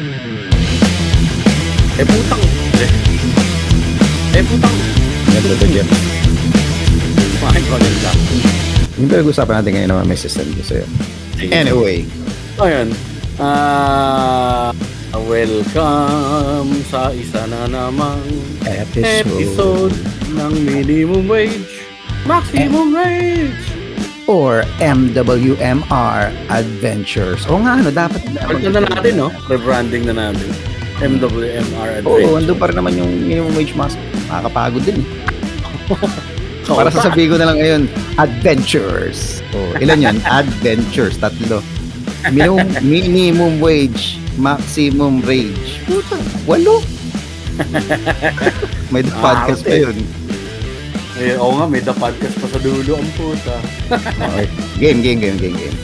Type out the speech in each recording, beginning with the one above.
Eh putang. Eh, eh putang. Ganito ba dyan? Kumain ko lang lang. Yung pinag-usapan natin ngayon naman may system ko sa'yo. Anyway, Ayan. Ah, welcome sa isa na namang episode, episode ng Minimum Wage, Maximum Wage. Or MWMR Adventures. O nga, ano, dapat Palitan na natin, no? Rebranding na natin. MWMR Oo, Adventures. andun pa rin naman yung minimum wage mask. Nakakapagod din. eh. Oo, Para sasabihin ko na lang ngayon, Adventures. Oh, ilan yan? Adventures, tatlo. Minimum, minimum wage, maximum rage. Puta, walo. May podcast pa yun. Eh, oo nga, may the podcast pa sa dulo ang puta. Okay. Game, game, game, game, game.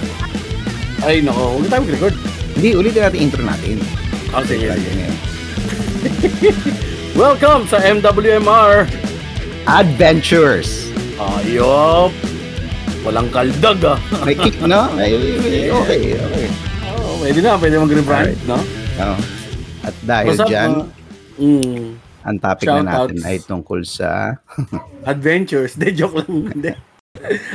Ay, nako, huwag tayo mag-record. Hindi, ulitin natin intro natin. Ah, sige. Welcome sa MWMR. Adventures. Ayop. Walang kaldag, ah. May kick, no? May, may- okay, okay. Oh, pwede na, pwede mag-rebrand, Alright. no? Oh. At dahil What's up, dyan, uh, mm, ang topic na natin shoutouts. ay tungkol sa... adventures. De, joke lang. Hindi.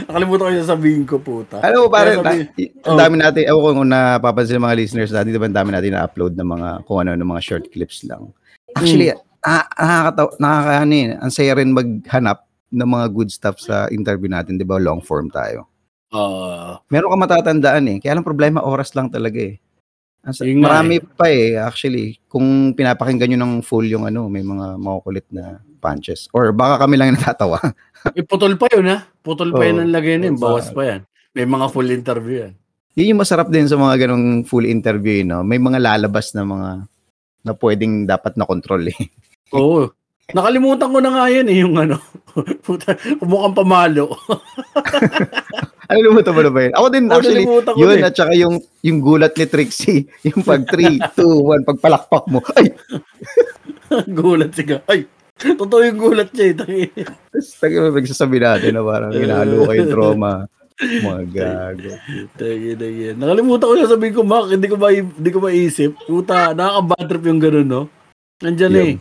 Nakalimutan ko yung sasabihin ko, puta. Mo, pare, Kaya sabi- na, ang Oh. dami natin, ewan ko kung napapansin ng mga listeners natin, di ba ang dami natin na-upload ng mga, kung ano, ng mga short clips lang. Actually, ah, nakakataw, nakakaano eh, ang saya rin maghanap ng mga good stuff sa interview natin, di ba, long form tayo. Ah, Meron ka matatandaan eh, kaya lang problema, oras lang talaga eh. Ang sa- Yun nga marami pa eh, actually, kung pinapakinggan nyo ng full yung ano, may mga makukulit na punches. Or baka kami lang yung natatawa. eh, putol pa yun, ha? Putol pa Oo. yun ang lagay. Oo, Bawas pa yan. May mga full interview yan. Yun yung masarap din sa mga ganong full interview, eh, no? May mga lalabas na mga na pwedeng dapat na control eh. Oo. Nakalimutan ko na nga yan eh, yung ano. Puta, mukhang pamalo. Ano mo ito ba na ba yun? Ako din actually, ko yun eh. at saka yung, yung gulat ni Trixie, yung pag 3, 2, 1, pagpalakpak mo, ay, gulat siya. Ay, totoo yung gulat niya eh. Tangi- tapos tayo mo nagsasabi natin na parang hinalo ka yung trauma. Mga gago. Tangi na yan. Nakalimutan ko na sabihin ko, Mac, hindi ko, ma hindi ko maisip. Puta, nakaka-bad trip yung gano'n, no? Nandyan Yun. eh.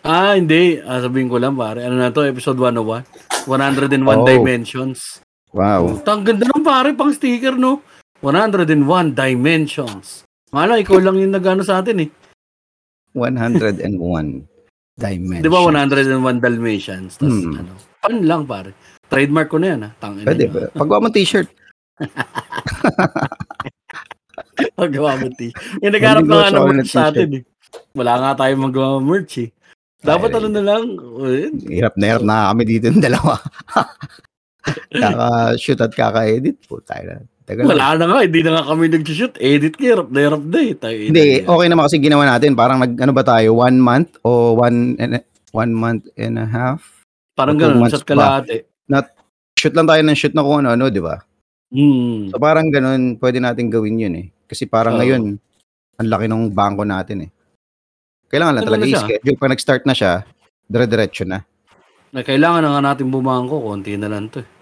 Ah, hindi. Ah, sabihin ko lang, pare. Ano na to? Episode 101? 101 Oh. Dimensions. Wow. Ang ganda ng pare, pang sticker, no? 101 Dimensions. Mala, ikaw lang yung nagano sa atin eh. 101 dimension. Di ba 101 Dalmatians? Tapos Hmm. ano, pan lang pare. Trademark ko na yan ha. Tangin Pwede. pwede. Paggawa mo t-shirt. Paggawa mo, T. Yung nagharap na nga ng merch sa atin eh. Wala nga tayong magawa merch eh. Dapat Ay. ano na lang. eh, Hirap na hirap na kami dito yung dalawa. Kaka-shoot at kaka-edit po tayo na. Tagal. Wala na nga. Hindi na nga kami nag-shoot. Edit ka. Hirap na hirap na eh. Tayo, Hindi, okay naman kasi ginawa natin. Parang nag, ano ba tayo, one month o one, and, one month and a half? Parang ganun. Shot kalahati. Shoot lang tayo ng shoot na kung ano-ano, di ba? Hmm. So parang ganun, pwede natin gawin yun eh. Kasi parang Oo. ngayon, ang laki ng bangko natin eh. Kailangan lang talaga i-schedule. Pag nag-start na siya, dire-diretso na. Na kailangan na nga natin bumangko. Konti na lang to eh.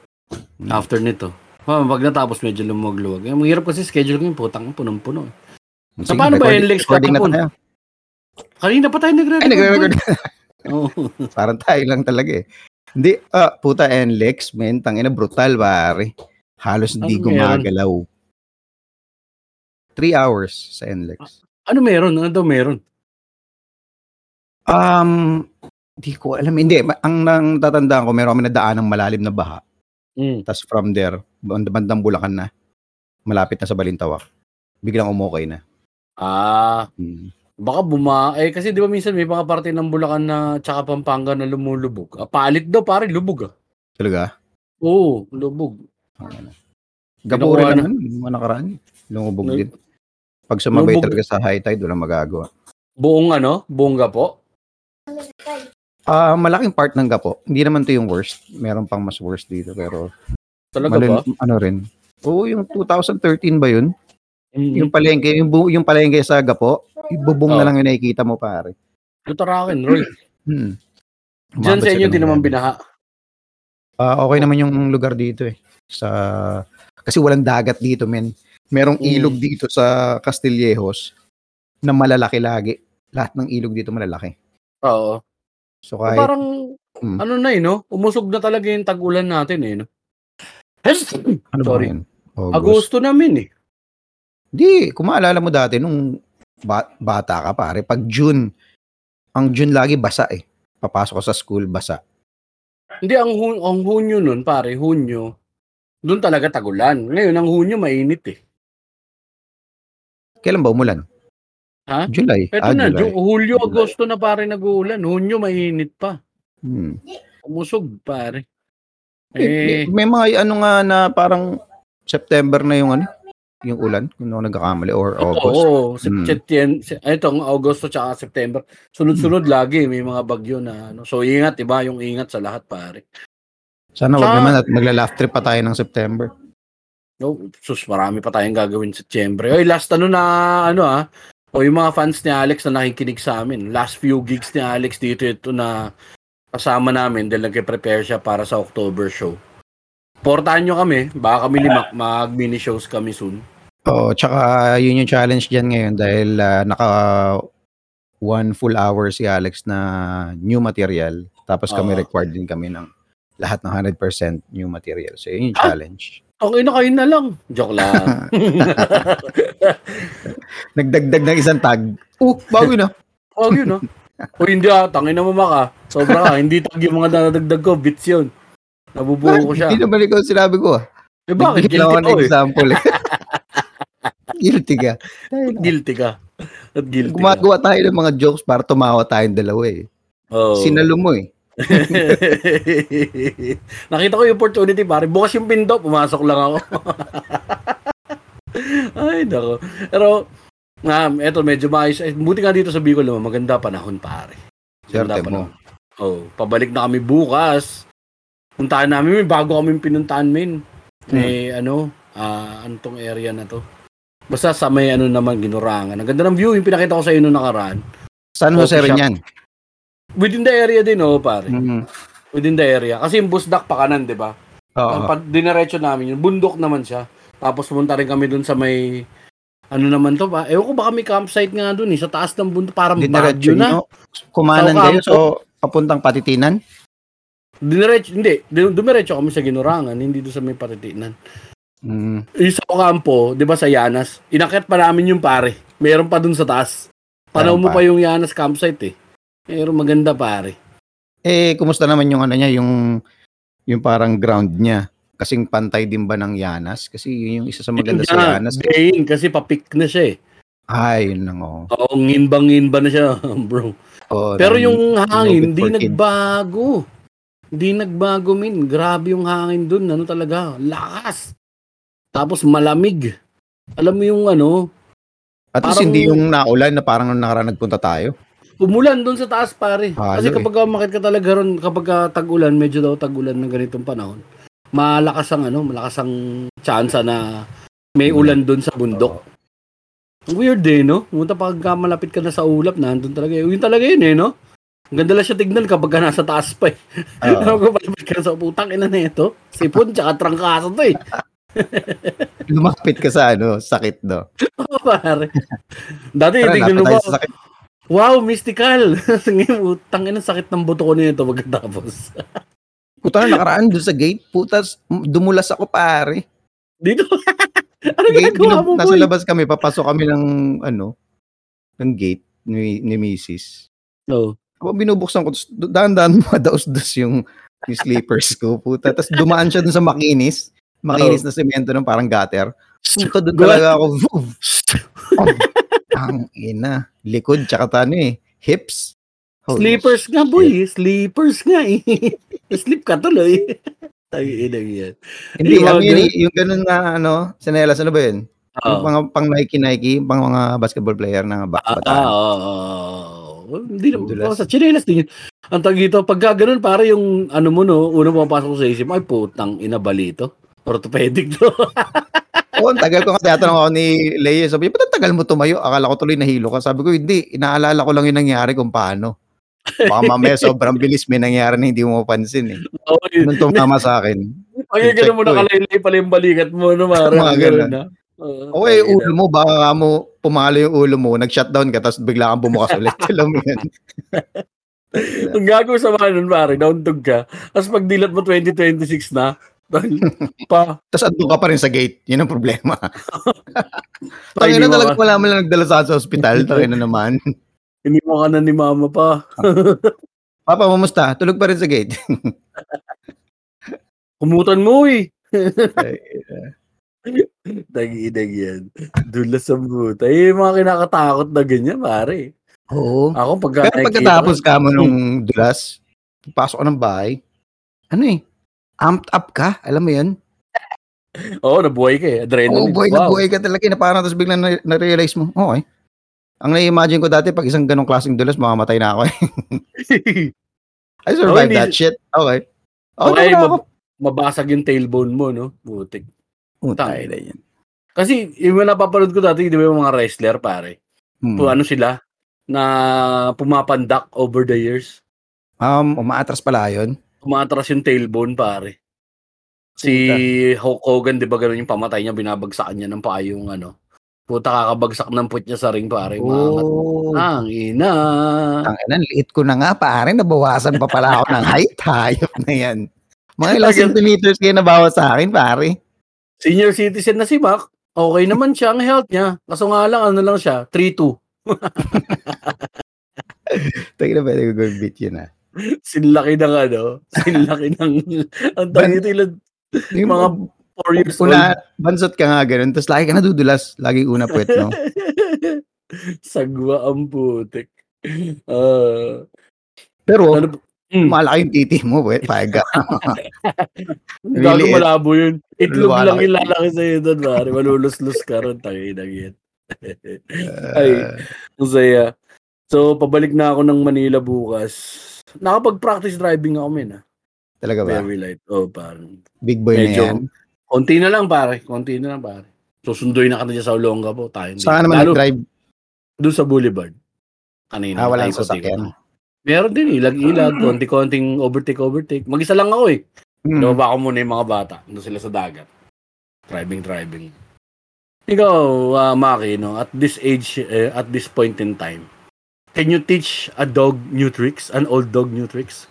After nito. Oh, pag natapos medyo lumag-luwag. Eh, mahirap kasi schedule ko yung putang punong-puno. Sige, paano ba yung Lex Recording na. Kanina pa tayo nagre-record. Ay, nagre-record. Oo. Parang tayo lang talaga eh. Hindi, ah, puta NLEX, men, tangina brutal pare. Halos hindi Ano meron? gumagalaw. Three hours sa NLEX. Ano meron? Ano daw meron? Um, hindi ko alam. Hindi, ang nang tatandaan ko, meron kami nadaan ng malalim na baha. Mm. Tapos from there, band- bandang Bulacan na. Malapit na sa Balintawak. Biglang umukay na. Ah, Hmm. baka buma... Eh, kasi di ba minsan may mga parte ng Bulacan na tsaka Pampanga na lumulubog. Ah, palit daw, pare, lubog ah. Talaga? Oo, lubog. Ano. Gapuri Ginawa naman, yung mga nakaraan. Lumubog Nag- din. Pag sumabay Lumubog. talaga sa high tide, walang magagawa. Buong ano? Bongga po? Ah, malaking part ng gapo. Hindi naman 'to yung worst. Meron pang mas worst dito pero Talaga ba? malul- ano rin. Oo, yung 2013 ba 'yun? Mm. Yung palengke, yung, bu- yung palengke sa gapo, ibubong na Oh. lang yung nakikita mo pare. Lutarakin, Roy. Hmm. Diyan sa inyo, sila di ng naman binaha. Ah, okay naman yung lugar dito eh. Sa kasi walang dagat dito, men. Merong Mm. ilog dito sa Castillejos. na malalaki lagi. Lahat ng ilog dito malalaki. Oo. So So, kahit parang, Hmm. ano na eh, no? Umusog na talaga yung tag-ulan natin eh, no? ano Sorry. August. Agosto namin eh. Di, kung maalala mo dati nung ba- bata ka pare, pag June, ang June lagi basa eh. Papasok ka sa school, basa. Hindi, ang, Hu- ang Hunyo nun, pare, Hunyo, doon talaga tagulan. Ngayon, ang Hunyo mainit eh. Kailan ba umulan? Ha? July. Ito ah, na, July. Ju- Hulyo, July. Agosto na pare nag-uulan. Hunyo, mainit pa. Hmm. Umusog, pare. Eh, Eh, may mga ano nga na parang September na yung ano, yung ulan, kung ako nagkakamali, or August. Oo, Mm. September, ito ang Agosto tsaka September. Sunod-sunod lagi may mga bagyo na ano. So ingat, iba yung ingat sa lahat pare. Sana wag naman at magla-laugh trip pa tayo ng September. No, sus marami pa tayong gagawin sa September. Oy, last ano na ano ah. O yung mga fans ni Alex na nakikinig sa amin. Last few gigs ni Alex dito ito na kasama namin dahil nagpe-prepare siya para sa October show. Portahan nyo kami. Baka kami limak. Mag-mini shows kami soon. Oo, tsaka yun yung challenge dyan ngayon dahil ah, naka one full hour si Alex na new material. Tapos kami Oo. required din kami ng lahat ng 100% new material. So yun yung Ah! challenge. Okay na kayo na lang. Joke lang. Nagdagdag ng isang tag. Oh, bago na. Oh, yun, no? O hindi ah, tangin na mama ka. Sobra ka. Hindi tag yung mga dadagdag ko. Bits yun. Nabubuo ko siya. Hindi naman ikaw sinabi ko. ah. Eh bakit? Lang ako Guilty ng ko eh. example eh. Guilty ka. Guilty ka. At guilty. Gumagawa tayo ng mga jokes para tumawa tayong dalawa eh. Oh. Sinalo mo eh. Nakita ko yung opportunity pare. Bukas yung pinto, pumasok lang ako. Ay, nako. Pero, nga, eto medyo maayos. Eh, buti nga dito sa Bicol naman, maganda panahon pare. Maganda Swerte mo. panahon. Oh, pabalik na kami bukas. Puntahan namin, may bago kami pinuntahan min. May ano, ah, ano tong area na to. Basta sa may ano naman, ginurangan. Ang ganda ng view, yung pinakita ko sa inyo nung nakaraan. San Jose rin yan. Within the area din, oh, pare. Mhm. Within the area. Kasi yung busdak pa kanan, di ba? Oo. Pag dinerecho namin yun, bundok naman siya. Tapos pumunta rin kami dun sa may ano naman to ba? Ewan ko baka may campsite nga dun eh. Sa taas ng bundok. Parang Dinerecho Baguio na. nyo. Kumanan Sa kayo, kampo. so papuntang patitinan. Dinerecho, hindi. Di- Dumiretso kami sa Ginurangan, hindi doon sa may patitinan. Mm. Yung sa Ocampo, di ba sa Yanas, inakit pa namin yung pare. Meron pa dun sa taas. Panaw mo pa. pa yung Yanas campsite eh. Meron maganda pare. Eh, kumusta naman yung ano niya, yung yung parang ground niya? Kasing pantay din ba ng Yanas? Kasi yun yung isa sa maganda sa Yanas. Gain, kasi papik na siya eh. Ay, yun lang oh. Oo, nginbang-nginba na siya, bro. Oh, Pero yung hangin, hindi nagbago. Hindi nagbago, min. Grabe yung hangin dun. Ano talaga? Lakas. Tapos malamig. Alam mo yung ano, At least parang- hindi yung naulan na parang nung nakaraan nagpunta tayo. Umulan dun sa taas, pare. Halo Kasi eh. kapag umakit ka talaga ron, kapag ah, tag-ulan, medyo daw tag-ulan ng ganitong panahon, malakas ang ano, malakas ang tsansa na may ulan dun sa bundok. Ang Weird eh, no? Pumunta pag ah, malapit ka na sa ulap, nandun talaga. Yun talaga yun eh, no? Ang ganda lang siya tignan kapag ka nasa taas pa eh. Ano ko malapit ka sa putang ina na ito? Sipon tsaka trangkaso to eh. Lumapit ka sa ano, sakit do. Oo, pare. Dati, Tara, tignan mo ba? sa sakit. Wow, mystical. Ngayon, utang ina sakit ng buto ko nito pagkatapos. Puta na nakaraan doon sa gate. Putas, dumulas ako pare. Dito. ano Gate, ginagawa mo, nasa boy? labas kami, papasok kami ng ano, ng gate ni, ni Mrs. Oo. Ako binubuksan ko, daan-daan madaos-dos yung, yung sleepers ko, puta. Tapos dumaan siya dun sa makinis. Makinis na semento ng parang gutter. Puta, doon talaga ako! Oh, ang ina. Likod, tsaka tano eh. Hips. Holy Sleepers nga, shit. boy. Sleepers nga eh. Sleep ka tuloy. Tayo ina yan. Hindi, Yung ano yun, eh, yung ganun na, ano, sinelas, ano ba yun? Yung Oo. mga pang Nike-Nike, pang mga basketball player na ba- Ah, bataan. oo, oo. Hindi naman. Dulas. Sa chinelas din yun. Ang tag dito, pagka ganun, para yung ano mo no, unang pumapasok ko sa isip, ay putang ina balito. Orthopedic to. Oo, ang tagal ko kasi tatanong ako ni Leia. Sabi niya, ba't ang tagal mo tumayo? Akala ko tuloy nahilo ka. Sabi ko, hindi. Inaalala ko lang yung nangyari kung paano. Baka mamaya sobrang bilis may nangyari na hindi mo mapansin eh. Yun. Anong tumama sa akin? Pag ganun mo eh. nakalaylay pala yung balikat mo, no, Mara. Mga Ganun na. Oo, Okay, tangina. ulo mo, baka nga mo pumalo yung ulo mo, nag-shutdown ka, tapos bigla kang bumukas ulit. Alam mo yun. Ang gagawin sa mga nun, pare, nauntog ka. Tapos pag dilat mo 2026 na, dahil pa, Tapos andun ka pa rin sa gate. Yun ang problema. hindi mo talaga wala mo lang nagdala sa sa ospital. Tangina naman. hindi mo ka na ni mama pa. Papa, mamusta? Tulog pa rin sa gate. Kumutan mo eh. Ay, Nag-iinag yan. Dulas sa buta. Eh, yung mga kinakatakot na ganyan, pare. Oo. Ako, pagka Pero pagkatapos ka mo nung dulas, pasok ka ng bahay, ano eh, amped up ka, alam mo yun? Oo, nabuhay ka eh. Adrenaline. Oo, buhay na Wow. buhay ka talaga, na parang tapos biglang na- na-realize mo, okay. Ang na-imagine ko dati, pag isang ganong klaseng dulas, mamamatay na ako eh. I survived hindi- that shit. Okay. Okay, Okay, na ako. mab- mabasag yung tailbone mo, no? Butik. Utay na yan. Kasi, yung napapanood ko dati, di ba yung mga wrestler, pare? Hmm. Kung ano sila, na pumapandak over the years. Um, umaatras pala yun. Tumatras yung tailbone, pare. Si Hulk Hogan, di ba ganun yung pamatay niya, binabagsakan niya ng paa yung ano. Puta kakabagsak ng put niya sa ring, pare. Oh, Ang ina. ang ina, liit ko na nga, pare. Nabawasan pa pala ako ng height. Hayop na yan. Mga ilang centimeters kayo nabawas sa akin, pare. Senior citizen na si Mac. Okay naman siya ang health niya. Kaso nga lang, ano lang siya, 3-2. Tayo na pwede ko gawin beat yun ah. Sinlaki ng ano, sinlaki ng, ang tawag ito, ilan, Yung mga 4 years old. una, bansot ka nga ganun, tapos lagi ka nadudulas, lagi una puwet, no? Sagwa ang putik. Ah, Pero, ano, mm, malaki yung titi mo, puwet, paga. gago malabo yun. Itlog lang ilalaki sa'yo doon, pare. Malulos-lus ka ron, tangin na yan. Ay, ang saya. So, pabalik na ako ng Manila bukas. Nakapag-practice driving ako, men. Ah. talaga ba? Very light. Oh, parang. Big boy Medyo- na yan. Konti na lang, pare. Konti na lang, pare. Susunduin na ka na sa Olonga po. Tayo. Saan naman Lalo, nag-drive? doon sa Boulevard. Kanina. Ah, walang sasakyan. Meron din, ilag-ilag, konti-konting overtake-overtake. Mag-isa lang ako eh. Hmm. Pinababa ko muna yung mga bata. Doon sila sa dagat. Driving, driving. Ikaw, uh, Maki, no, at this age, eh, at this point in time, can you teach a dog new tricks? An old dog new tricks?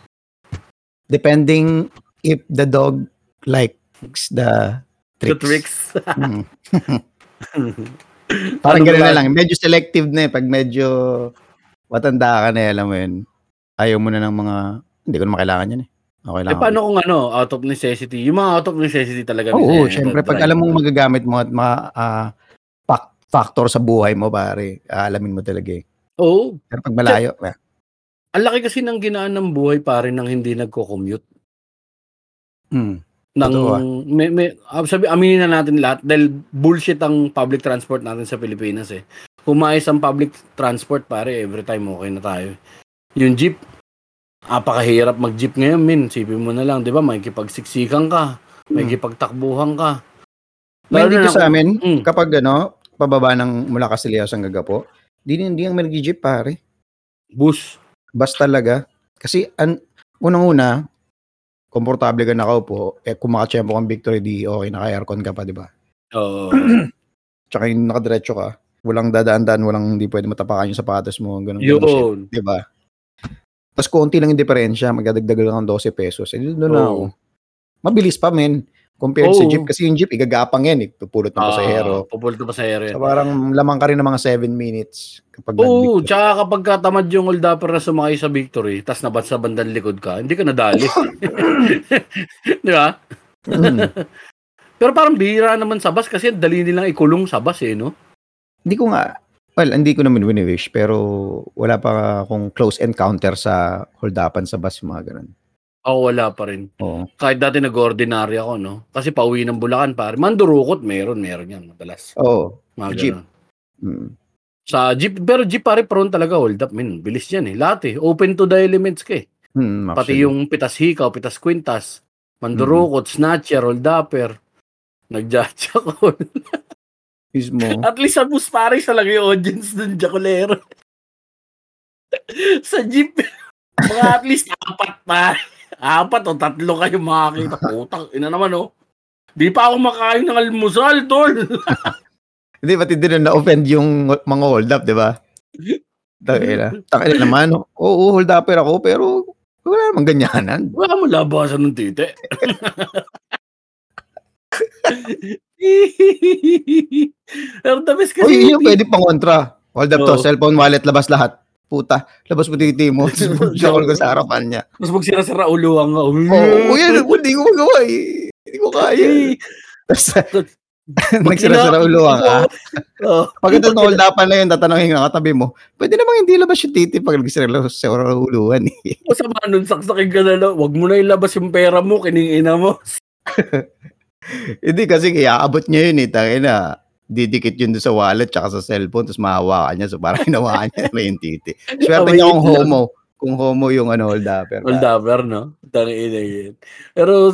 Depending if the dog likes the The tricks. tricks. Hmm. Parang Ano gano'n na lang. Medyo selective na eh. Pag medyo matanda ka na, eh, alam mo yun. Ayaw mo na ng mga, hindi ko na makailangan yan eh. Okay lang. Eh, paano kung ano, out of necessity? Yung mga out of necessity talaga. Oo, oh, syempre. Pag alam mong magagamit mo at mga ah, fac- factor sa buhay mo, pare, aalamin mo talaga eh. Oo. Pero pag malayo, eh, Ang laki kasi ng ginaan ng buhay pare nang hindi nagko-commute. hmm, Nang, Totoo, ah. may, may, ah, sabi, aminin na natin lahat dahil bullshit ang public transport natin sa Pilipinas eh. Kumayos ang public transport pare, every time okay na tayo. Yung jeep, apakahirap mag-jeep ngayon, min. Sipin mo na lang, di ba? May kipagsiksikan ka, may hmm. kipagtakbuhan ka. May Lalo dito na sa amin, Mm. kapag ano, pababa ng mula Casilias hanggang Gagapo, di hindi ang mag-jeep pare. Bus. Bus talaga. Kasi an unang-una, komportable ka nakaupo, eh kung makachempo kang victory, di okay, naka-aircon ka pa, di ba? Oo. Tsaka yung nakadiretso ka, walang dadaan-daan, walang hindi pwede matapakan yung sapatos mo, ganun, yun. di ba? Tapos konti lang yung diferensya, magdadagdag lang ng 12 pesos. Eh, doon na Oo. ako. Mabilis pa, men. Compared sa Oo. jeep. Kasi yung jeep, igagapang yan, eh. Pupulot ng pasahero. Ah, pupulto pa sa area. So parang lamang ka rin ng mga 7 minutes kapag Oo, nag-victory. tsaka kapag katamad yung old upper na sumakay sa victory, tas nabat sa bandang likod ka, hindi ka nadali. Di ba? Mm. Pero parang bihira naman sa bus kasi dali nilang ikulong sa bus eh, no? Hindi ko nga, well, hindi ko naman wini-wish, pero wala pa akong close encounter sa holdapan sa bus, mga ganun. Ako wala pa rin. Oo. Kahit dati nag-ordinary ako, no? Kasi pauwi ng Bulacan, pare. Mandurukot, meron, meron yan, madalas. Oo. Mga Jeep. Mm. Sa jeep, pero jeep pare prone talaga hold up, min. Bilis yan eh. Lahat eh. Open to the elements ka eh. Mm, Pati actually. yung pitas hikaw, pitas kwintas, mandurukot, snatcher, hold upper, nagjaja ko. Mismo. At least sa bus pare sa lang yung audience dun, Jacolero. sa jeep, mga at least apat pa. Apat o tatlo kayo makakita. Putang, ina naman oh. Di pa ako makain ng almusal, tol. Hindi, pati din na-offend yung mga hold up, di ba? Tangina. Tangina naman. Oo, hold upper ako, pero wala namang ganyanan. Wala mo labasan ng tite. Pero the best kasi... Uy, yun pwede pang kontra. Hold up to, Oo. cellphone, wallet, labas lahat. Puta, labas mo titi mo. Bugjakol ko sa harapan niya. Mas magsira-sira uluhan ka. Oo, oh, yan. Hindi ko magawa eh. Hindi ko kaya. Tapos, nagsira-sira ulo ka. Oo. Pag ito hold upan na yun, tatanungin ka katabi mo, pwede namang hindi labas yung titi pag nagsira-sira uluhan eh. Masama nun, saksakin ka na lang. Huwag mo na ilabas yung pera mo, kiningina mo. Hindi kasi iaabot niya yun eh. Tangina, didikit yun doon sa wallet tsaka sa cellphone tapos mahawakan niya. So parang hinawakan niya na yung titi. Swerte niya kung homo. Kung homo yung ano, hold upper. Hold upper, no? Tangina yun. Pero,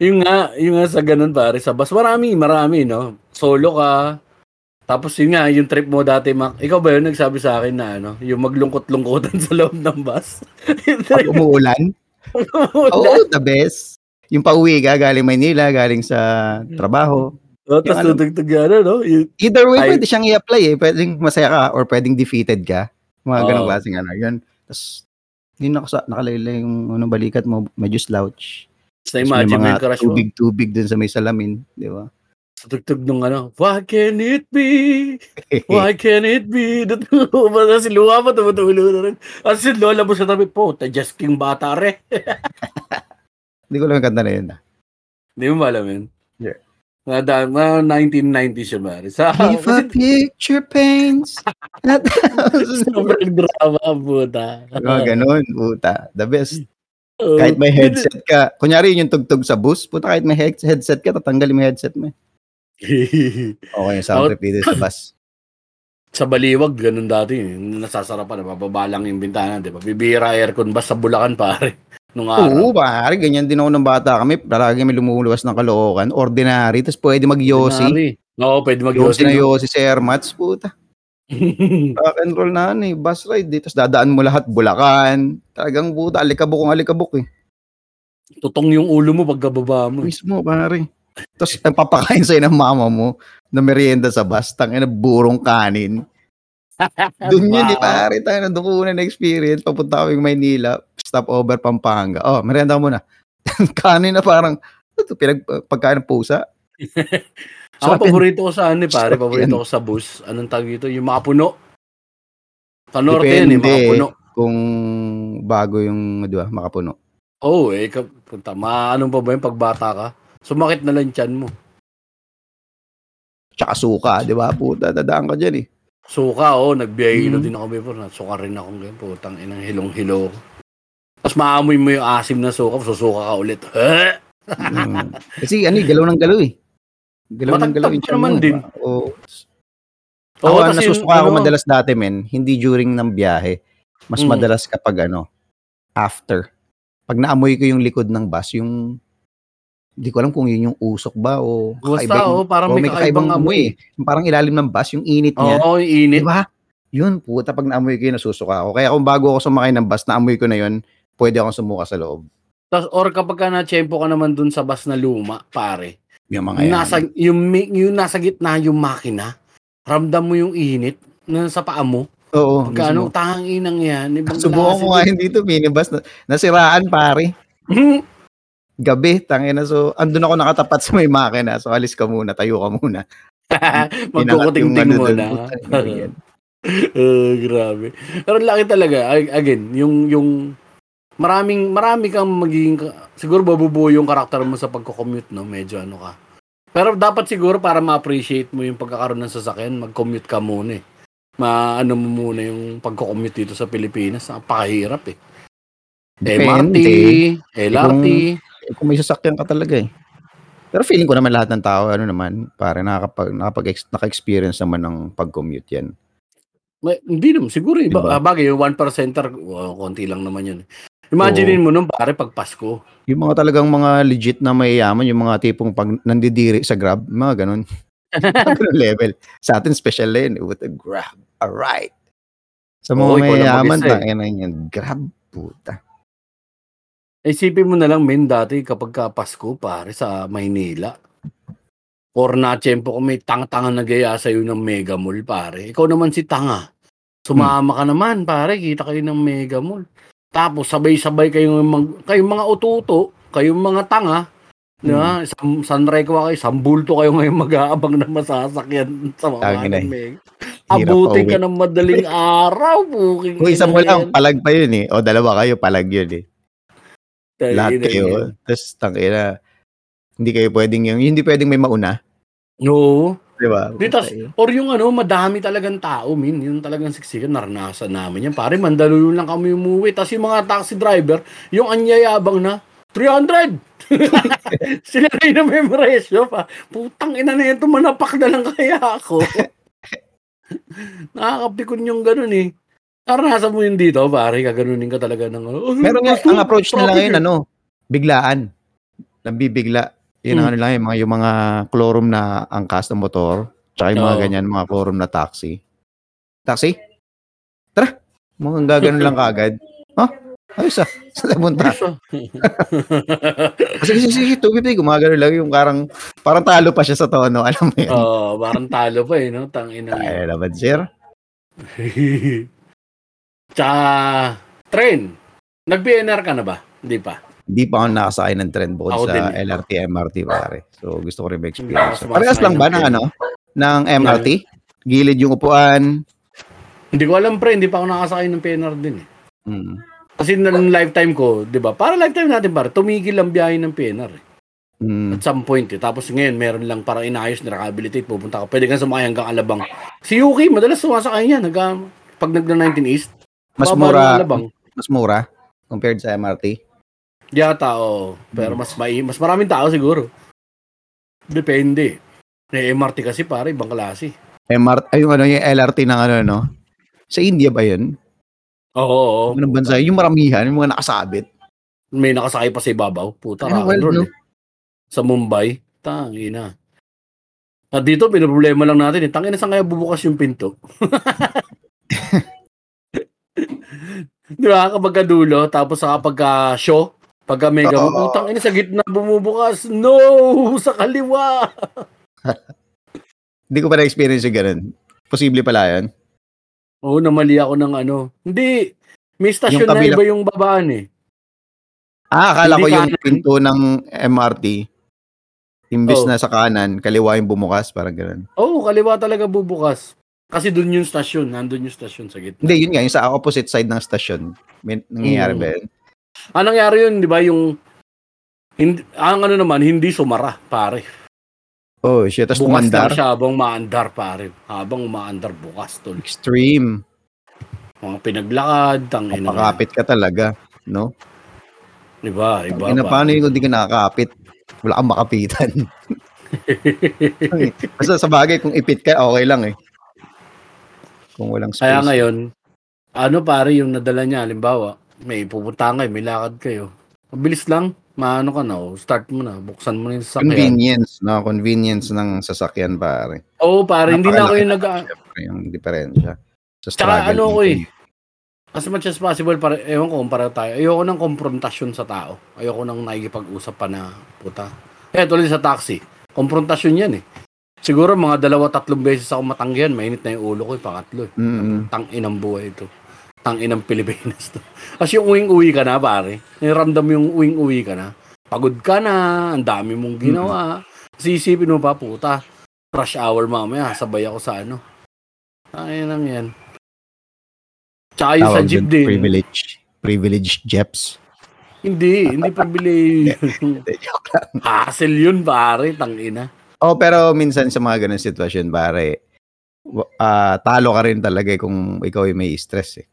yung nga, yung nga sa ganun pare, sa bus, marami, marami, no? Solo ka, tapos yun nga, yung trip mo dati, Mac, ikaw ba yun nagsabi sa akin na ano, yung maglungkot-lungkotan sa loob ng bus? Pag umuulan, oo, the best. Yung pauwi ka, galing Maynila, galing sa trabaho. Oh, tapos ano- tutugtog yan, ano? Yung, Either way, Ay- pwede siyang i-apply eh. Pwedeng masaya ka or pwedeng defeated ka. Mga ganong Oo. klaseng ano. Yun. Tapos, hindi nakasa, nakalayla yung ano, balikat mo, medyo slouch. Tapos na-imagine mo mga yung crush mo. tubig-tubig dun sa may salamin. Di ba? Sa tugtog nung ano, Why can it be? Why can it be? Natulungan si Luha pa, tumutulo na rin. At si Lola mo sa tabi po, just king bata re. Hindi ko lang yung kanta na yun. ah. Hindi mo alam yun? Yeah. Mga, da- mga 1990s yun, Mari. Sa, If a picture paints a thousand sobrang drama, puta. Mga ganun, puta. The best. Oo. Kahit may headset ka. Kunyari yun yung tugtog sa bus, puta kahit may head- headset ka, tatanggalin mo yung headset mo. eh. Okay, yung sound dito sa bus. sa Baliwag, ganun dati. Nasasarapan, nababalang yung bintana, di ba? Bibira aircon ba sa Bulacan, pare? Nung Oo, araw. pare, ganyan din ako ng bata kami. Palagi may lumuluwas ng kalookan. Ordinary, tapos pwede mag-yosi. Oo, pwede Yosi mag-yosi. na yosi si Air Mats, puta. Rock and roll na ano eh, bus ride. Dito, dadaan mo lahat, Bulacan. Talagang puta, alikabok ang alikabok eh. Tutong yung ulo mo pagkababa mo. Mismo, pare. Tapos, papakain sa'yo ng mama mo na merienda sa bus, tangin na burong kanin. Doon yun eh, Wow. pare. Tayo na una na experience. Papunta kami Maynila, stop over Pampanga. Oh, merienda muna. kanin na parang, ito, pinag, pagkain ng pusa. Ako, paborito ko sa ano, eh, pare. Paborito ko sa bus. Anong tawag dito? Yung mga puno. Panorte yan eh, mga puno. Kung bago yung, di ba, makapuno. Oo, oh, eh. Punta, ma, ano pa ba yung pagbata ka? Sumakit na lang tiyan mo. Tsaka suka, di ba? Puta, dadaan ka dyan eh. Suka, oo. Oh, nagbiyahilo Mm. din ako before. Suka rin ako ngayon. Putang inang hilong-hilo. Tapos maamoy mo yung asim na suka, susuka ka ulit. Eh? Mm. Kasi ano, eh, galaw ng galaw eh. Galaw ng Matagtag galaw yung naman mo, din. diba? Oo. Ako, tas nasusuka ako ano- madalas dati, men. Hindi during ng biyahe. Mas Mm. madalas kapag ano, after. Pag naamoy ko yung likod ng bus, yung hindi ko alam kung yun yung usok ba o Basta, kakaibang- oo, parang o may kakaibang amoy. eh. Yung Parang ilalim ng bus, yung init Oo, niya. yung init. Di ba? Yun, puta, pag naamoy ko yun, nasusuka ako. Kaya kung bago ako sumakay ng bus, naamoy ko na yun, pwede akong sumuka sa loob. Tas, or kapag ka na-tempo ka naman dun sa bus na luma, pare. Yung mga yan. nasa, yung, yung nasa gitna yung makina, ramdam mo yung init na sa paa mo. Oo, Pagka ano, tanginang yan. Ibang Subukan ko nga yun dito, minibus. Na, nasiraan, pare. Gabi, tangina. So, andun ako nakatapat sa may makina. So, alis ka muna, tayo ka muna. Magkukuting-ting mo na. Oh, grabe. Pero laki talaga. Ag- Again, yung, yung maraming, marami kang magiging, siguro babubuo yung karakter mo sa pagko-commute, no? Medyo ano ka. Pero dapat siguro para ma-appreciate mo yung pagkakaroon ng sasakyan, mag-commute ka muna eh. Maano mo muna yung pagko-commute dito sa Pilipinas. Napakahirap eh. MRT, Depende. LRT. Eh, Kung may sasakyan ka talaga eh. Pero feeling ko naman lahat ng tao, ano naman, pare, nakakapag, nakapag, naka-experience naman ng pag-commute yan. May, hindi naman, siguro iba. Diba? Ah, bagay, yung 1%er, wow, konti lang naman yun. Imaginein mo nung pare pag Pasko. Yung mga talagang mga legit na mayayaman, yung mga tipong pag nandidiri sa Grab, mga ganun. Ganun level. Sa atin, special lane, with a Grab. Alright. Sa mga Oo, mayayaman, eh. tangina yan. Grab, puta. Isipin mo na lang, men, dati kapag ka Pasko, pare, sa Maynila. or na tiyempo kung may tanga-tanga na gaya sa'yo ng Mega Mall, pare. Ikaw naman si tanga. Sumama ka naman, pare. Kita kayo ng Mega Mall. Tapos sabay-sabay kayong, mag, kayong mga ututo, kayong mga tanga, di ba? Isang, sanrekwa kayo, sambulto kayo ngayon mag-aabang na masasakyan sa mga Tangin na ng eh. Pa ka ng madaling araw, buking Kung isa mo lang, palag pa yun eh. O dalawa kayo, palag yun eh. Tangin Lahat na kayo. Tapos, tangina, hindi kayo pwedeng yung, hindi pwedeng may mauna. Oo. Di ba? Di, tas, or yung ano, madami talagang tao, min. Yung talagang siksikan, naranasan namin yan. Pare, mandalulun lang kami umuwi. Tapos yung mga taxi driver, yung anyayabang na, 300! Sila na yung memoresyo pa. Putang ina na yan, tumanapak na lang kaya ako. Nakakapikon yung ganun eh. Naranasan mo yun dito, pare, kaganunin ka talaga ng... Oh, Meron nga, ang approach nila ngayon, eh. ano, biglaan. Nambibigla. Yun ang Hmm. ano lang, yung mga, yung mga klorum na angkas ng motor, tsaka yung mga Oo. ganyan, mga klorum na taxi. Taxi? Tara! Mukhang gaganon lang kagad. Ha? Ayos ah. Saan punta? Ayos, ah. Sige, sige, sige. Tubig, gumagano lang yung parang, parang talo pa siya sa tono. Alam mo yun? Oo, parang talo pa eh, no? Tangina. Ay, naman, sir. Tsaka, train. Nag-PNR ka na ba? Hindi pa. Hindi pa ako nakasakay ng trend bukod Ako sa din eh. LRT, MRT, pare. So, gusto ko rin ma-experience. ako Parehas lang ba ng ng ano? Ng MRT? Gilid yung upuan. Hindi ko alam pre, hindi pa ako nakasakay ng PNR din eh. Hmm. Kasi nung lifetime ko, di ba? Para lifetime natin para tumigil ang biyahe ng PNR eh. Hmm. At some point eh. Tapos ngayon, meron lang parang inayos na rehabilitate, pupunta ka. Pwede kang sumakay hanggang Alabang. Si Yuki, madalas sumasakay niya. Nag, pag nagna 19 East, Mas ng mura, Alabang. mas mura compared sa MRT. Yata, oo. Pero mas may, mas maraming tao siguro. Depende. Eh, MRT kasi pare, ibang klase. MRT, ay yung ano, yung LRT ng ano, no? Sa India ba yun? Oo, oo. Anong bansa? Yung maramihan, yung mga nakasabit. May nakasakay pa sa ibabaw. Puta, Ano, rock well, no? eh. Sa Mumbai. Tangina. At dito, pinoproblema lang natin eh. Tangina, saan kaya bubukas yung pinto? Di ba? Kapag ka dulo, tapos kapag ka show, pagka mega, Oo. utang ina sa gitna bumubukas. No! Sa kaliwa! Hindi ko pa na-experience yung ganun. Posible pala yun. Oo, namali ako ng ano. Hindi. May stasyon Yung na kabila- iba yung babaan eh. Ah, akala Hindi ko yung kanan. pinto ng MRT, imbis Oh. na sa kanan, kaliwa yung bumukas, parang ganun. Oo, kaliwa talaga bubukas. Kasi doon yung stasyon. Nandun yung stasyon sa gitna. Hindi, yun nga, yung sa opposite side ng station. May nangyayari Mm. ba yun? Anong nangyari yun, di ba? Yung, hindi, ang ano naman, hindi sumara, pare. Oh, shit. Tapos bukas tumandar. lang siya habang maandar, pare. Habang umaandar bukas, tol. Extreme. Mga pinaglakad, tangina. Napakapit ka talaga. No? Iba, iba. Ina, paano yung kung di ka nakakapit? Wala kang makapitan. Basta sa bagay, kung ipit ka, okay lang eh. Kung walang space. Kaya ngayon, ano pare yung nadala niya, halimbawa, may pupunta kayo, may lakad kayo. Mabilis lang, maano ka na, oh, start mo na, buksan mo na yung sasakyan. Convenience, no? Convenience ng sasakyan, pare. Oo, pare, hindi na ako yung nag Siyempre, yung diferensya. Sa Tsaka ano ko eh, as much as possible, para, ewan ko, para tayo, ayoko ng konfrontasyon sa tao. Ayoko nang nakikipag-usap pa na, puta. Eh, tuloy sa taxi, konfrontasyon yan eh. Siguro mga dalawa, tatlong beses ako matanggihan, mainit na yung ulo ko, yung pangatlo eh. Mm-mm. Tang inang buhay ito. Tang inang Pilipinas to. Kasi yung uwing-uwi ka na, pare. Niramdam yung uwing-uwi ka na. Pagod ka na, ang dami mong ginawa. Kasi isipin mo pa, puta. Rush hour mamaya, sabay ako sa ano. Ay, lang yan. Tsaka yung sa jeep din. Privilege. Privilege jeps. Hindi, hindi lang. Hassle yun, pare. Tang ina. Oh, pero minsan sa mga ganun sitwasyon, pare, ah, talo ka rin talaga eh kung ikaw ay may stress eh.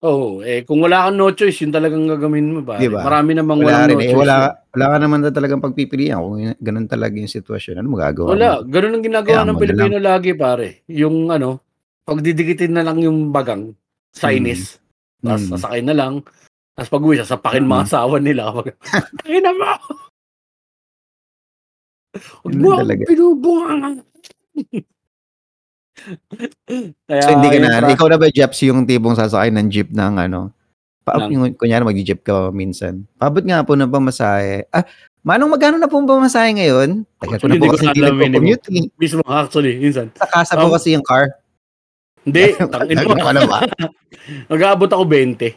Oo, eh, kung wala kang no choice, yun talagang gagawin mo, pare. Diba? Marami namang Wala walang rin no eh. choice. Wala, wala ka naman na talagang pagpipilian kung ganun talaga yung sitwasyon. Ano magagawa Wala, mo? ganun ang ginagawa Kaya ng Pilipino lagi pare. Yung ano, pag didikitin na lang yung bagang, sinis, tapos Mm. sasakay na lang, tapos pag uwi, sasapakin mga Mm. asawa nila Ay na mo! Huwag mo lang ako talaga. pinubungan. Kaya, So hindi ka na, pra- ikaw na ba Jeps yung tipong sasakay ng jeep ng ano? Pa, Ng- yung, kunyari mag-jeep ka minsan. Pabot nga po na ba masahe? Ah, Manong magkano na pong pamasahe ngayon? Tagal ko na po kasi hindi nagpo-commute. eh. Mismo actually, minsan. Sa kasa po Um, kasi yung car. Hindi, tangin mo. ano ba? Mag-aabot ako 20.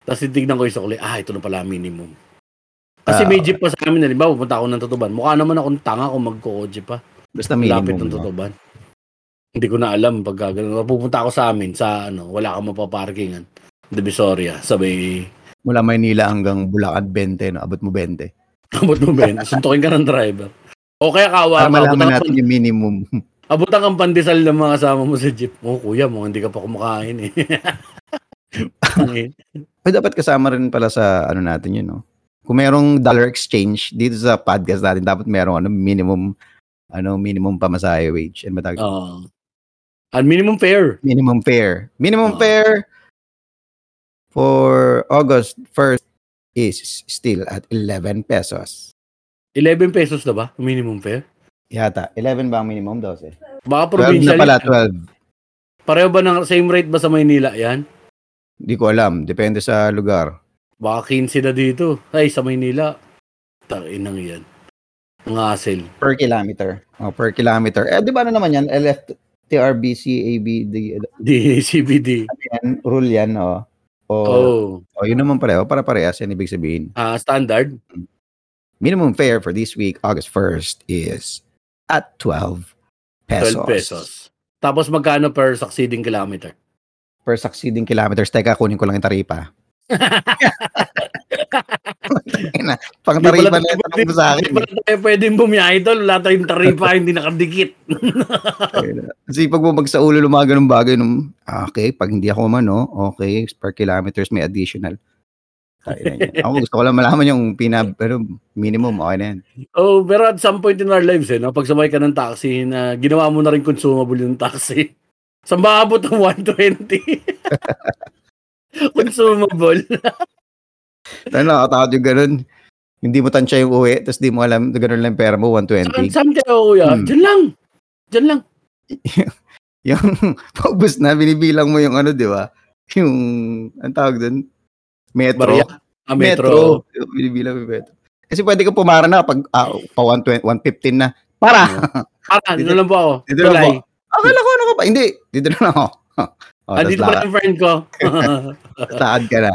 Tapos titignan ko yung sukli, ah, ito na pala minimum. Kasi Ah. may jeep pa sa amin, halimbawa, pupunta ako ng Tutuban. Mukha naman akong tanga kung magko-jeep pa. Basta Lapit minimum. ng no? Hindi ko na alam pag gagawin. Pupunta ako sa amin sa ano, wala kang mapaparkingan. Divisoria, sabay, Mula Maynila hanggang Bulacan 20, no? abot mo 20. abot mo ba yun? Suntukin ka ng driver. O kaya kawa Para malaman natin yung minimum. abutan kang pandesal ng mga kasama mo sa jeep. Oh, kuya, mo hindi ka pa kumakain eh. Pero dapat kasama rin pala sa ano natin yun, no? Kung merong dollar exchange dito sa podcast natin, dapat merong ano, minimum ano minimum pamasahe wage. Ba tawag? Oo. Ang minimum fare. Minimum fare. Minimum Ah. fare for August 1st is still at 11 pesos. 11 pesos na ba? Minimum fare? Yata. 11 ba ang minimum? 12? Baka 12 na provincial. pala, yan. 12. Pareho ba ng same rate ba sa Maynila yan? Hindi ko alam. Depende sa lugar. Baka 15 na dito. Ay, sa Maynila. Tainang yan. Ang hassle. Per kilometer. Oh, per kilometer. Eh, di ba ano naman yan? LFTRBC, ABD, Di CBD. yan, rule yan, oh. O, Oh. oh, yun naman pareho. Para parehas yan, ibig sabihin. Ah, standard. Minimum fare for this week, August 1st, is at 12 pesos. 12 pesos. Tapos magkano per succeeding kilometer? Per succeeding kilometers. Teka, kunin ko lang yung taripa. Pang taripa na yung tanong sa akin. Hindi pala tayo pwedeng bumiyahe tol. Wala tayong taripa, hindi nakadikit. Kasi pag bumag sa ulo lumaga ng bagay, nung, ah, okay, pag hindi ako umano, okay, per kilometers may additional. Ako gusto ko lang malaman yung pina, pero minimum, okay na yan. oh, pero at some point in our lives, eh, no, pag sabay ka ng taxi, na ginawa mo na rin consumable yung taxi. Saan ba abot ang 120? Consumable. Tayo nakakatakot yung ganun. Hindi mo tansya yung uwi, tapos di mo alam, ganun lang pera mo, Saan, 120. saan kayo, kuya? Hmm. Diyan lang. Diyan lang. Yung paubos na, binibilang mo yung ano, di ba? Yung, ang tawag doon? Metro. Barya. Ah, metro. Yung Binibilang mo yung metro. Kasi pwede ka pumara na pag ah, pa 120, 115 na. Para! Para, dito lang po ako. Dito lang po. Akala ko ano ka pa. Hindi. Dito na lang ako. Oh, Ah, tapos dito pala yung friend ko. lakad ka na.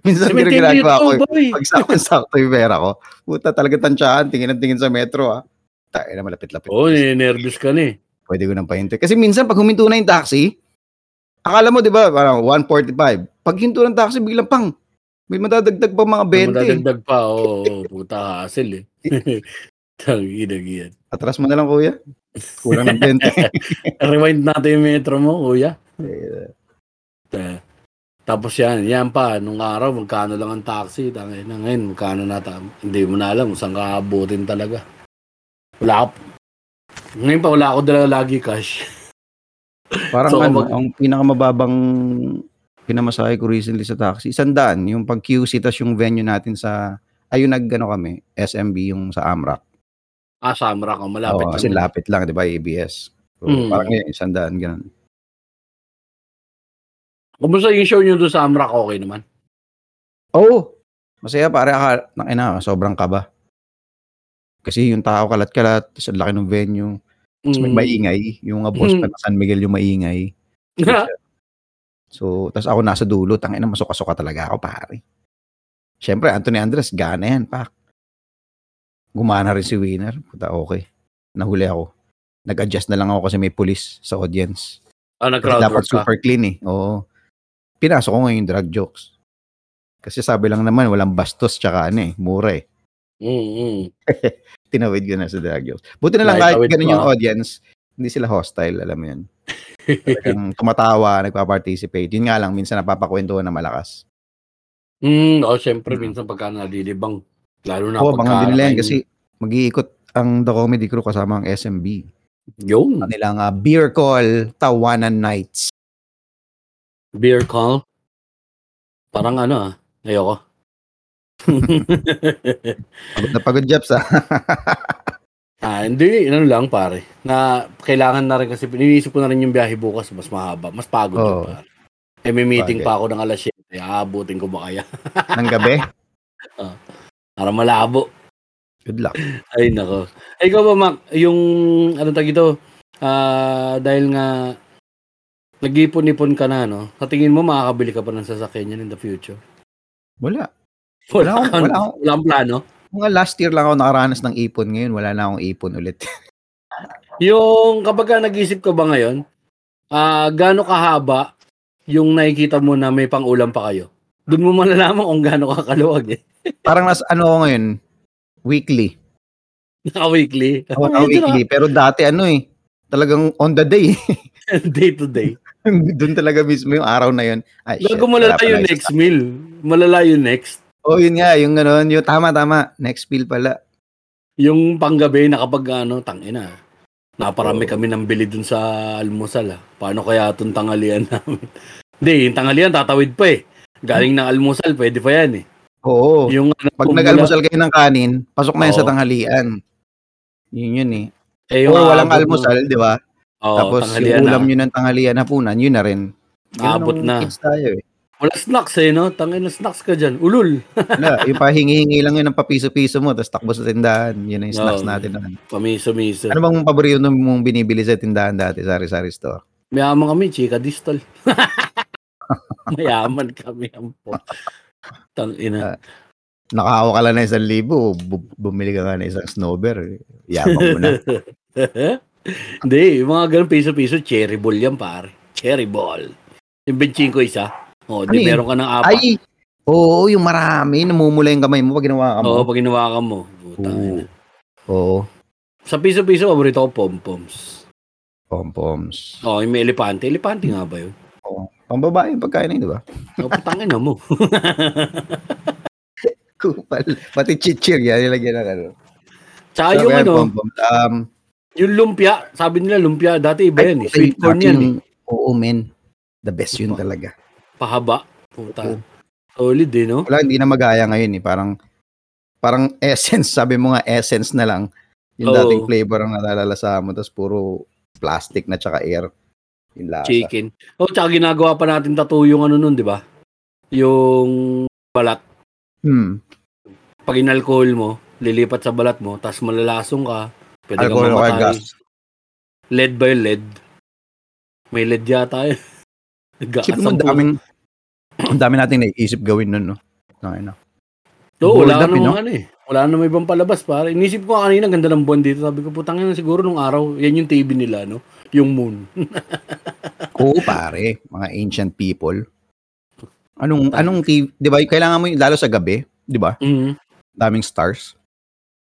Minsan Cemetery ginagawa ko. boy. Pag sakto-sakto yung pera ko. Puta talaga tansyahan. Tingin ang tingin sa metro ah. Tayo na malapit-lapit. Oo, oh, nervous ka na eh. Pwede ko nang pahintay. Kasi minsan pag huminto na yung taxi, akala mo 'di ba, parang 145. Pag hinto ng taxi biglang pang may madadagdag pa mga 20. Madadagdag pa, oo. Oh, puta hassle eh. Tanginag yan. Atras mo na lang kuya. Kulang ng 20. Rewind natin yung metro mo, kuya. Eh, Ta- Tapos yan, yan pa, nung araw, magkano lang ang taxi. Tangin na ngayon, magkano na ta- Hindi mo na alam kung saan ka abutin talaga. Wala ka. Ngayon pa, wala ako dala lagi cash. parang So, ano, kapag- ang pinakamababang pinamasahe ko recently sa taxi, sandaan, yung pag QC tas yung venue natin sa ayun nag ano kami, SMB yung sa Amrak. Ah, Samra ka, malapit Oo, kasi lang. lapit lang, 'di ba, ABS. So, Mm. parang ngayon, sandaan ganun. Kumusta yung show nyo doon sa Amrak? Okay naman. Oo. Masaya pare ka, ina, sobrang kaba. Kasi yung tao kalat-kalat, ang laki ng venue, tapos may Mm. maingay, yung mga boss Mm. ng San Miguel yung maingay. So, tapos ako nasa dulo, tangina masuka-suka talaga ako, pare. Siyempre, Anthony Andres, gana yan, pak. Gumana rin si Winner. Puta, okay. Nahuli ako. Nag-adjust na lang ako kasi may pulis sa audience. ah, nag-crowd dapat work ka. super clean eh. Oo. Pinasok ko ngayon yung drug jokes. Kasi sabi lang naman, walang bastos tsaka ano eh, mura eh. Mm, mm. Tinawid ko na sa drug jokes. Buti na lang Kahit kahit ganun pa. yung audience, hindi sila hostile, alam mo yun. Talagang tumatawa, nagpa-participate. Yun nga lang, minsan napapakwentuhan na malakas. Mm, oh, syempre, Mm. minsan pagka nalilibang. Lalo na Oo, pagka... din nila yan kasi mag-iikot ang The Comedy Crew kasama ang SMB. Yung Kanilang uh, beer call, Tawanan Nights. Beer call. Parang ano ah. Ayoko. Pagod na pagod, Japs, ah. ah, hindi. Ano lang pare. Na kailangan na rin kasi iniisip ko na rin yung biyahe bukas. Mas mahaba. Mas pagod Oo. yun pare. Eh, may meeting Bagay. pa ako ng alas 7. Aabutin ko ba kaya? ng gabi. Para malabo. Good luck. Ay nako. Ay ikaw ba Mac, yung ano tag ito, ah dahil nga nag-ipon-ipon ka na no. Sa tingin mo makakabili ka pa ng sasakyan yan in the future? Wala. Wala, Wala akong- wala akong- wala akong plano. Mga last year lang ako nakaranas ng ipon ngayon, wala na akong ipon ulit. Yung kapag ka nag-isip ka ba ngayon, ah gaano kahaba yung nakikita mo na may pang-ulam pa kayo? Doon mo malalaman kung gaano ka kaluwag eh. Parang nas ano ako ngayon, weekly. Naka-weekly. Ako na weekly. Pero dati ano eh, talagang on the day. day to day. Doon talaga mismo yung araw na yun. Ay, shit, Gago wala malala yung isa next meal. Malala yung next. Oh, yun nga, yung gano'n, yung tama-tama, next meal pala. Yung panggabi na kapag ano, tangina. Naparami Oo. kami ng bili dun sa almusal ah. Paano kaya itong tanghalian namin? Hindi, yung tanghalian tatawid pa eh. Galing ng almusal, pwede pa yan eh. Oo. Yung ano, Pag nag-almusal kayo ng kanin, pasok na yun sa Oo. tanghalian. Yun yun eh. eh, yung Or walang mo- almusal, di ba? Oo, Tapos yung ulam na. nyo ng tanghalian hapunan, yun na rin. Ang na. kids tayo eh. Wala snacks eh, no? Tangina snacks ka dyan. Ulul. Wala, yung pahingi-hingi lang yun ng papiso-piso mo, tapos takbo sa tindahan. Yun ang snacks Oo. natin. naman. Pamiso-miso. Ano bang paborito mong binibili sa tindahan dati, sari-sari store? Mayaman kami, chika distol. Mayaman kami. Ampo. Tangina. Nakahawa ka lang na isang libo, bu- bumili ka nga na isang snowber. Yabang mo na. Hindi, yung mga ganun piso-piso, cherry ball yan, pare. Cherry ball. Yung benching ko isa. O, di Ano yun? meron ka ng apat. Ay! Oo, yung marami. Namumula yung kamay mo pag ginawa ka mo. Oo, pag ginawakan mo. Putang Oo. Oo. Sa piso-piso, paborito ko pom-poms. Pom-poms. O, yung may elepante. Elepante nga ba yun? Oo. Pambabae yung pagkain na yun, di ba? O, putangin na mo. Kupal. Pati chichir, yan. Nilagyan ng ano. Tsaka Sarap yung ano, pom-poms. Um, yung lumpia. Sabi nila lumpia. Dati iba yan eh. ay, Sweet corn yan eh. Oo, men. The best yun talaga. Pahaba. Puta. Oo. Solid eh, no? Wala, hindi na magaya ngayon eh. Parang, parang essence, sabi mo nga essence na lang. Yung Oo. dating flavor ang nalalasa mo, tapos puro plastic na tsaka air. Yung lasa. Chicken. O, tsaka ginagawa pa natin tattoo yung ano nun, di ba? Yung balat. Hmm. Pag inalcohol mo, lilipat sa balat mo, tapos malalasong ka. Pwede kang Alcohol kaya mamatay. gas. Lead ba yung lead? May lead yata yun. Isip mo, daming, ang dami nating naisip gawin nun, no? Okay, no? Oo, wala Hold up, namang no? ano eh. Wala namang ibang palabas pare. Inisip ko kanina, ganda ng buwan dito. Sabi ko, putang ina siguro nung araw, yan yung TV nila, no? Yung moon. Oo, pare. Mga ancient people. Anong, anong TV, di ba? Kailangan mo, yung- lalo sa gabi, di ba? mm Daming stars.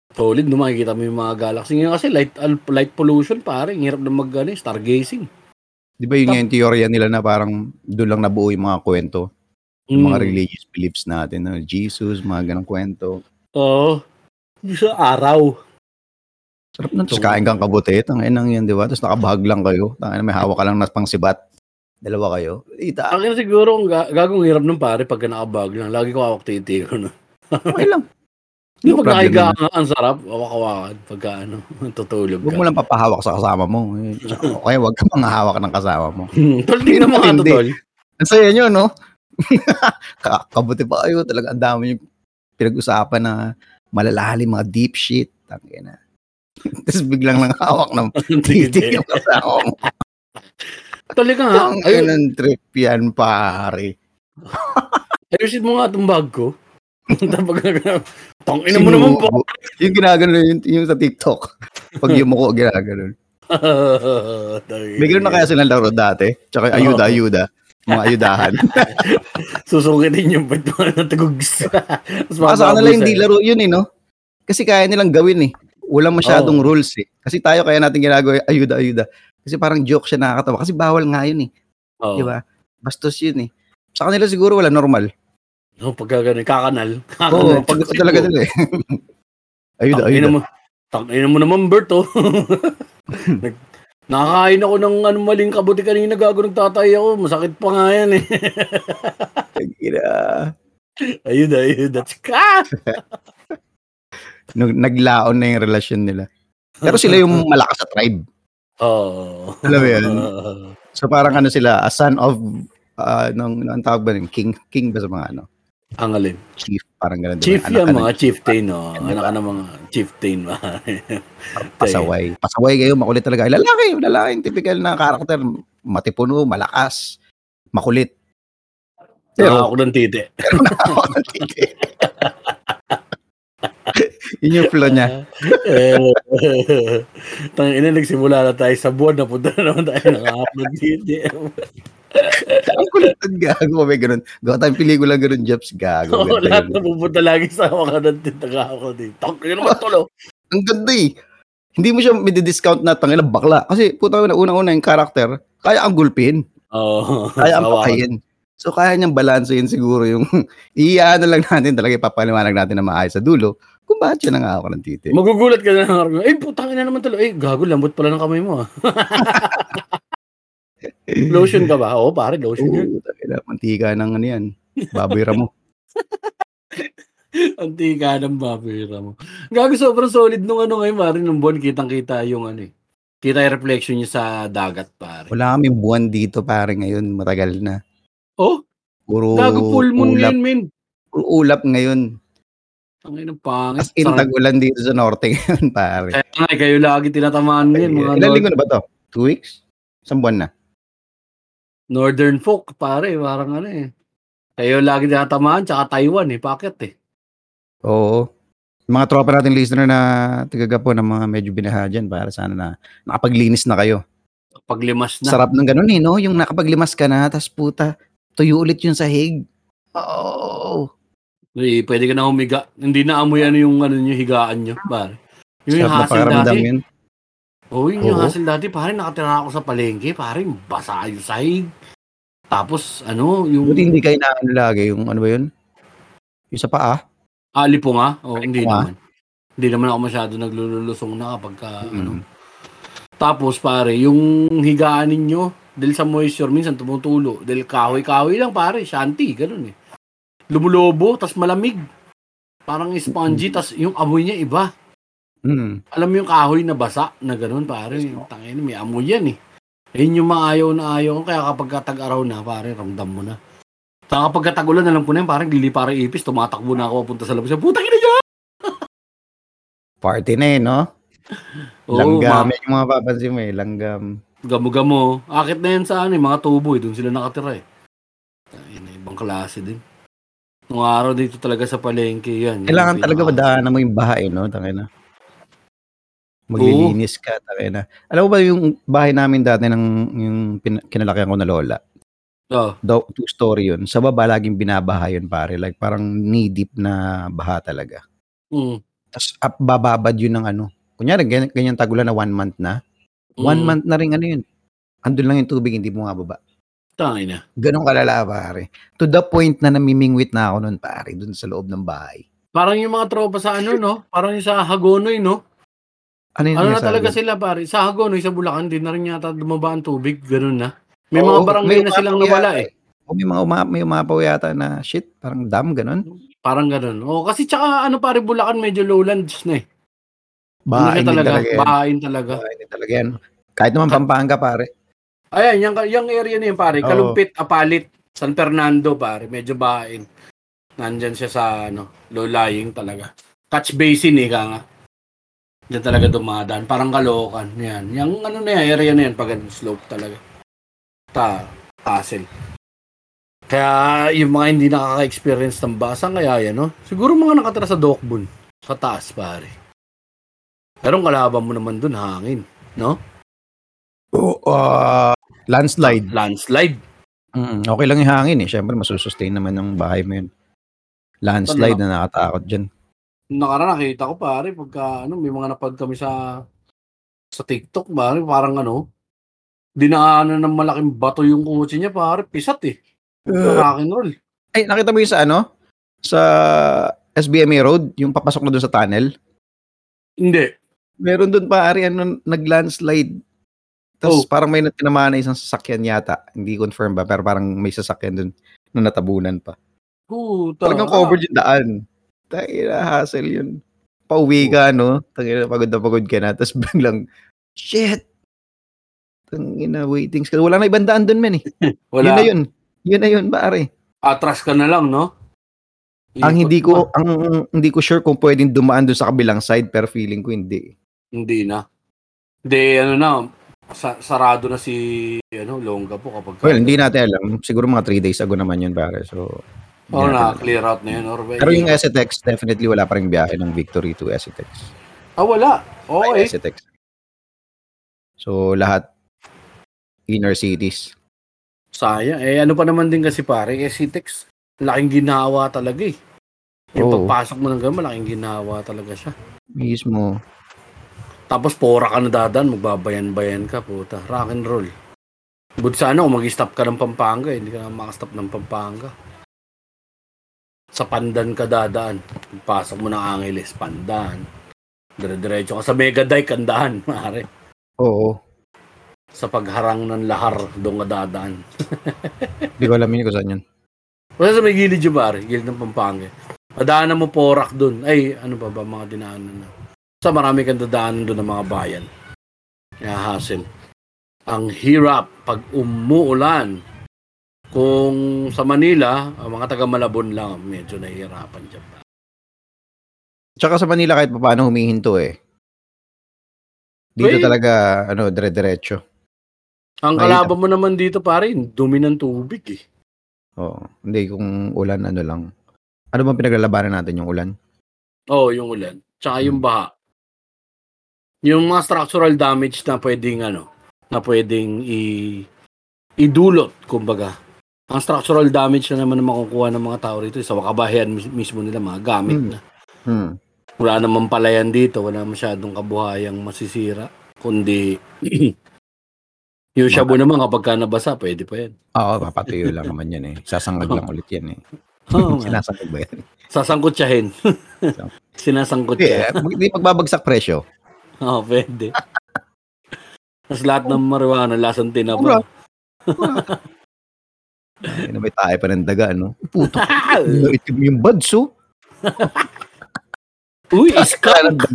Solid, no? Makikita mo yung mga galaxy. Ngayon kasi light, light pollution, pare. Ang hirap na mag, ano, eh, stargazing. Di ba yun nga yung teorya nila na parang doon lang nabuo yung mga kwento, yung mga Mm. religious beliefs natin, no? Jesus, mga ganong kwento. Oo. Yung sa araw. Sarap nun. Tapos kain kang kabuti, tangin lang yan, di ba? Tapos nakabahag lang kayo. Tangin may hawak ka lang na pang sibat. Dalawa kayo. Ita, Akin siguro, ang ga- gagong hirap ng pare pagka nakabag lang. Lagi ko hawak titi ko, no? okay lang. Di No pag nakahiga naman. ka, ang sarap. Hawak-hawakan pagka ano, tutulog Huwag ka. mo lang papahawak sa kasama mo. Okay, huwag ka mga hawak ng kasama mo. tol, di na mga to, Hindi. tol. Ang saya nyo, no? Ka- Kabuti pa kayo. Talaga ang dami yung pinag-usapan na malalalim, mga deep shit. Tangin na. Tapos biglang lang hawak ng titi yung kasama mo. Tol, ka nga. Ang trip yan, pare. ayusin mo nga itong bag ko. Tapos, tang ina mo naman po. Yung ginagano yung, yung sa TikTok. Pag yumuko, ginagano. May ganoon na kaya silang laro dati. Tsaka ayuda, ayuda. Mga ayudahan. Susukitin yung ba't na tagugs. Baka sa kanila hindi laro yun eh, no? Kasi kaya nilang gawin eh. Walang masyadong Oo. rules eh. Kasi tayo kaya natin ginagawa yung ayuda, ayuda. Kasi parang joke siya nakakatawa. Kasi bawal nga yun eh. Oh. Di ba? Bastos yun eh. Sa kanila siguro wala normal. No, pagka ganun, kakanal. Oo, pag gusto talaga nila eh. ayuda, ayuda. mo. Tangina mo naman, Bert, oh. Nag, nakakain ako ng ano, maling kabuti kanina gago nagtatay ako. Masakit pa nga yan eh. Ina. ayun, ayun. That's ka! Nag- Naglaon na yung relasyon nila. Pero sila yung malakas sa tribe. Oh. Alam mo yun? So parang ano sila, a son of, uh, nung, ang tawag ba rin? King, king ba sa mga ano? Ang alin? Chief, parang ganun. Chief diba? yan, Anak mga ng- chieftain, no? Anak diba? ka ng mga chieftain, pare. Pasaway. Pasaway kayo, makulit talaga. Lalaki, lalaki typical na karakter. Matipuno, malakas, makulit. Pero, Pero, ako ng titi. ako ng titi. Yun yung flow niya. Tang ina nagsimula na tayo sa buwan, napunta na naman tayo ng upload titi. Ang kulit ng gago. May ganun. Gawa tayong pelikula ganun, Jeps. Gago. Oo, Ganda lahat yun. na pupunta lagi sa mga ng titi. Ako dito. Tang ina naman tulo. Ang ganda eh. Hindi mo siya may-discount na tangina bakla. Kasi puta na unang-una yung karakter, kaya ang gulpin. Oo. Kaya ang pakayin. So kaya niyang balansehin siguro yung iyaano lang natin talaga ipapaliwanag natin na maayos sa dulo kung bakit siya nangako ng titi. Magugulat ka na ng araw. Eh, putang ina naman tulo. Eh, gago, lambot pala ng kamay mo. lotion ka ba? Oo, pare, lotion yun. Oo, tangina, mantika ng ano yan. Baboy ramo. Antika ng babera mo. Gago, sobrang solid nung ano ngayon, pare, nung buwan, kitang-kita yung ano eh. Kita yung reflection niya sa dagat, pare. Wala kaming buwan dito pare ngayon. Matagal na. Oh, Puro gago, full moon ulap. ngayon, men. Puro ulap ngayon. Ang ina pangit. As in, tag-ulan dito sa norte ngayon pare. Kaya nga, eh, kayo lagi tinatamaan ngayon, mga Ilan linggo na ba to? Two weeks? Isang buwan na? Northern folk, pare, parang ano eh. Kayo lagi tinatamaan, tsaka Taiwan eh, bakit eh. Oo. Mga tropa natin listener na tigaga po ng mga medyo binaha dyan para sana na nakapaglinis na kayo. Paglimas na. Sarap ng ganun eh, no? Yung nakapaglimas ka na, tas puta, tuyo ulit yung sahig. Oo. Eh, pwede ka na humiga. Hindi na amoy ano yung ano nyo, higaan nyo, pare. Yung, yung Sarap hassle dati. yun. Oo, yun yung Oo. hassle dati. Pare, nakatira ako sa palengke. Pare, basa yung sahig. Tapos, ano, yung Buti hindi kayo na ano lagi, yung ano ba yun? Yung sa paa. ali po nga. Oo, hindi po nga. naman. Hindi naman ako masyado naglululusong na kapag ka, ano. Mm. Tapos, pare, yung higaan ninyo, dahil sa moisture, minsan tumutulo. Dahil kahoy-kahoy lang, pare. Shanty, ganun eh. Lumulobo, tas malamig. Parang spongy, tas yung amoy niya iba. Mm. alam mo yung kahoy na basa na ganun pare tangin may amoy yan eh ayun yung maayaw na ayaw ko kaya kapag tag-araw na pare ramdam mo na Saka kapag tagulan alam ko na yun parang dili para ipis tumatakbo na ako papunta sa labas putang ina niya Party na eh, no? Oo, Langgam. ma- yung mga papansin mo eh, langgam. gamo-gamo akit na yan sa ano eh, mga tubo eh doon sila nakatira eh Ayun, ibang klase din nung araw dito talaga sa palengke yan Kailangan yung talaga madaanan mo yung bahay, no? Tangina. Maglilinis ka, tangina. Alam mo ba yung bahay namin dati ng yung pin- kinalakihan ko na lola? oh, Do, two story yun. Sa baba laging binabaha yun pare. Like parang knee deep na baha talaga. mm, Tapos up, bababad yun ng ano. Kunyari, ganyan, ganyan tagulan na one month na. One mm, month na rin ano yun. Andun lang yung tubig, hindi mo nga baba. tangin na Ganon kalala pare. To the point na namimingwit na ako nun pare, dun sa loob ng bahay. parang yung mga tropa sa ano no parang yung sa Hagonoy no Ano yun? Ano na talaga sila pare? Sa Hagonoy, sa Bulacan, di na rin yata lumaba ang tubig. Ganun na. May Oo, mga barangay may na silang nawala yata eh. O may mga uma, may umapaw yata na shit, parang dam, ganon. Parang ganun. O, kasi tsaka ano pare, Bulacan medyo lowlands na eh. Ano Bahain din talaga? talaga yan. Bahain talaga. Bahain din talaga yan. Kahit naman Pampanga, pare. Ayan, yung, yung area na yun pare. Kalumpit, Apalit, San Fernando pare. Medyo bahain. Nandyan siya sa ano, low-lying talaga. Catch basin eh, ka nga. Diyan talaga dumadaan. Parang kalokan. Yan. Yung ano na yan, area na yan, pag slope talaga. Ta, hassle. Kaya yung mga hindi nakaka-experience ng basa, kaya yan, no? Siguro mga nakatira sa Dokbun. Sa taas, pare. Pero ang kalaban mo naman dun, hangin. No? Oh, uh, landslide. Landslide. Mm, okay lang yung hangin eh. Siyempre, masusustain naman ng bahay mo yun. Landslide na nakatakot dyan. Nakara nakita ko pare pagka ano may mga napag kami sa sa TikTok pare parang ano dinaanan ng malaking bato yung kotse niya pare pisat eh. Rock and roll. Ay, nakita mo yung sa ano? Sa SBMA Road, yung papasok na doon sa tunnel. Hindi. Meron doon pare, ano, nag-landslide. Tapos Oh. parang may tinamaan na isang sasakyan yata. Hindi confirm ba, pero parang may sasakyan doon na natabunan pa. Puta. Talagang covered yung daan. Tangina, hassle yun. Pauwi ka, no? Tangina, pagod na pagod ka na. Tapos biglang, shit! Tangina, waiting ka. Wala na ibang daan doon, men eh. Yun Wala. na yun. Yun na yun, pare. Atras ka na lang no. Ang Ikot hindi ko ang hindi ko sure kung pwedeng dumaan doon sa kabilang side pero feeling ko hindi. Hindi na. Hindi, ano na, sa, sarado na si ano, Longga po kapag... Well, hindi natin alam. Siguro mga 3 days ago naman yun pare. So Oo natin na, alam. clear out na yun. Or, Pero yung SETEX, definitely wala pa rin biyahe ng Victory to SETEX. Ah, wala. Oo Ay, eh. SETEX. So, lahat inner cities. Sayang. Eh, ano pa naman din kasi pare, Citex, laking ginawa talaga eh. Yung Oo. pagpasok mo ng gama, laking ginawa talaga siya. Mismo. Tapos pora ka na dadan, magbabayan-bayan ka, puta. Rock and roll. But sana kung mag-stop ka ng Pampanga, eh, hindi ka na makastop ng Pampanga. Sa Pandan ka dadaan. Pasok mo ng Angeles, Pandan. Dire-diretso ka sa Mega Dike, kandahan, mare. Oo. Sa pagharang ng lahar, doon ka dadaan. Hindi ko alam yun kung saan yun. Basta sa may gilid yung pare, gilid ng Pampanga. Madaanan mo porak doon. Ay, ano ba ba mga dinaanan na. Sa marami kang dadaanan doon ng mga bayan. Kaya hassle. Ang hirap pag umuulan. Kung sa Manila, ang mga taga Malabon lang, medyo nahihirapan dyan. Tsaka sa Manila kahit pa paano humihinto eh. Dito Well, talaga, ano, dire-diretso. Ang kalaban mo naman dito pare, dumi ng tubig eh. Oo. Hindi, kung ulan, ano lang. Ano bang pinaglalabanan natin yung ulan? Oo, yung ulan. Tsaka yung Hmm. baha. Yung mga structural damage na pwedeng ano, na pwedeng i idulot, kumbaga. Ang structural damage na naman na makukuha ng mga tao rito sa kabahayan mis- mismo nila, mga gamit Hmm. na. Hmm. Wala namang palayan dito, wala masyadong kabuhayang masisira. Kundi, yung shabu naman kapag ka nabasa, pwede pa yan. Oo, papatuyo lang naman yan eh. Sasangag lang ulit yan eh. Oo nga. Sinasangag ba yan? Sasangkutsahin. Sinasangkot siya. eh, hindi magbabagsak presyo. Oo, pwede. Tapos lahat ng marijuana, lasang tinapa. Ay, na may tayo pa ng daga, no? Puto. Itim yung buds, oh. Uy, skunk!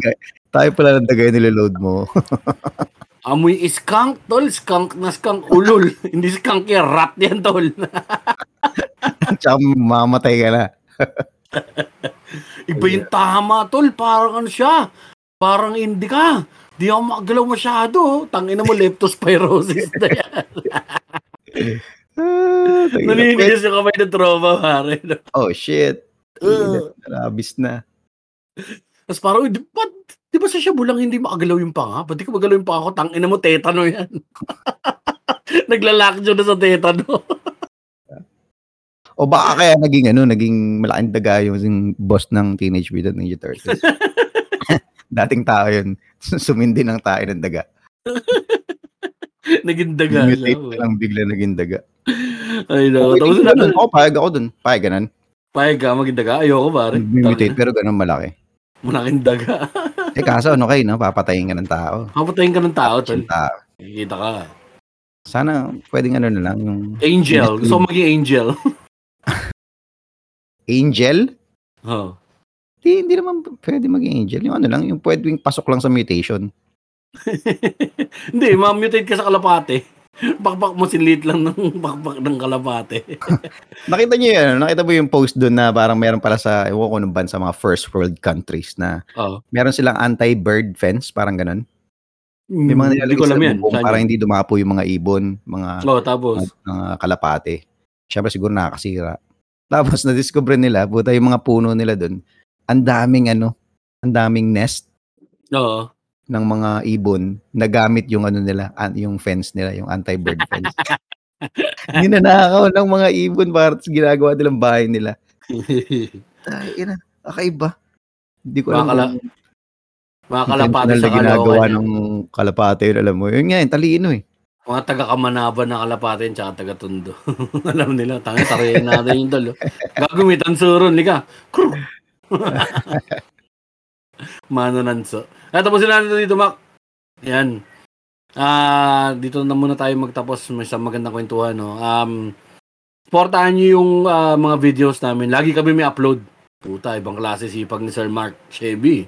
Tayo pala ng daga yung niloload mo. Amoy skunk, tol. Skunk na skunk. Ulol. Hindi skunk yan. Rat yan, tol. Tsaka mamatay ka na. Iba yung tama, tol. Parang ano siya. Parang hindi ka. Di ako makagalaw masyado. Tangina mo, leptospirosis na yan. Ah. Naninigas yung kamay ng trauma, pare. Oh, shit. Uh. Narabis na. Tapos parang, di ba, di ba sa siya bulang hindi makagalaw yung panga? Ba't di ka magalaw yung panga ko? Tangina mo, tetano yan. Naglalak na sa tetano. O baka kaya naging ano, naging malaking daga yung boss ng Teenage Mutant Ninja Turtles. Dating tao yun. Sumindi ng tayo ng daga. Naging daga Mutate lang. lang bigla naging daga. Ay, no. Okay, Tapos na, Ako, payag ako dun. Payag ganun. payag ka, maging daga. Ayoko, pare. Mutate, pero ganun malaki. Malaking daga. Eh kaso ano kayo, no? Papatayin ka ng tao. Papatayin ka ng tao, tol. Tao. Kikita ka. Sana pwedeng ano na lang yung Angel. Gusto ko maging angel. angel. oh. Di, hindi naman pwede maging angel. Yung ano lang, yung pwedeng pasok lang sa mutation. Hindi, ma-mutate ka sa kalapate. Bakbak mo sinlit lang ng bakbak ng kalapate. Nakita niyo yun? ano? Nakita mo yung post doon na parang meron pala sa, ewan ko nung bansa, mga first world countries na oh. meron silang anti-bird fence, parang ganun. May mga Hindi nilalagay ko alam yan. bubong para hindi dumapo yung mga ibon, mga, Oh, tapos. mga, mga kalapate. Siyempre siguro nakakasira. Tapos na-discover nila, puta yung mga puno nila doon, ang daming ano, ang daming nest Oo. Ng mga ibon na gamit yung ano nila, yung fence nila, yung anti-bird fence. Ninanakaw ng mga ibon para sa ginagawa nilang bahay nila. Ay, ina, kakaiba. Hindi ko alam Mga kala- kung Mga kalapate sa na ginagawa ng kalapate yun, alam mo. Yun nga, yung talino eh. Mga taga-kamanaban na kalapate tsaka taga-tundo. alam nila, tanga, tarayin natin yung dalo. Gagumitan suron, lika. Kruk! Mano nanso. At tapusin natin dito, Mac. Yan. Ah, dito na muna tayo magtapos. May isang magandang kwentuhan, no. Um, supportahan niyo yung ah, mga videos namin. Lagi kami may upload. Puta, ibang klase sipag ni Sir Mark Chevy.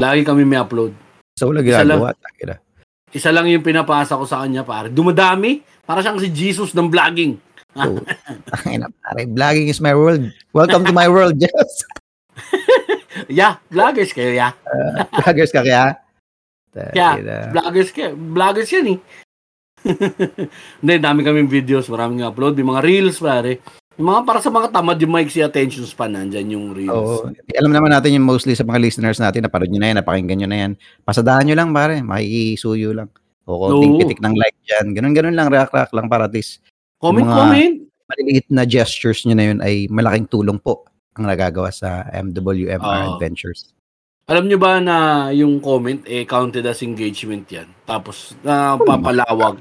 Lagi kami may upload. Sa wala Isa lang. ginagawa. Isa lang yung pinapasa ko sa kanya, pare. Dumadami. Para siyang si Jesus ng vlogging. So, tangina pare, vlogging is my world. Welcome to my world, Jess. yeah, vloggers kayo, yeah. Uh, vloggers ka kaya? Yeah, Tangina. vloggers kayo. Vloggers yan eh. Hindi, dami kaming videos, maraming upload, may mga reels, pare. Yung mga para sa mga tamad yung maiksi attention span, nandyan yung reels. Oo. Alam naman natin yung mostly sa mga listeners natin, napanood nyo na yan, napakinggan nyo na yan. Pasadahan nyo lang, pare. Makikisuyo lang. O konting Oo. pitik ng like dyan. Ganun-ganun lang, react-react lang para at least Comment, mga- comment. maliliit na gestures nyo na yun ay malaking tulong po ang nagagawa sa MWMR Oo. Adventures. Alam nyo ba na yung comment, eh, counted as engagement yan? Tapos, na papalawag.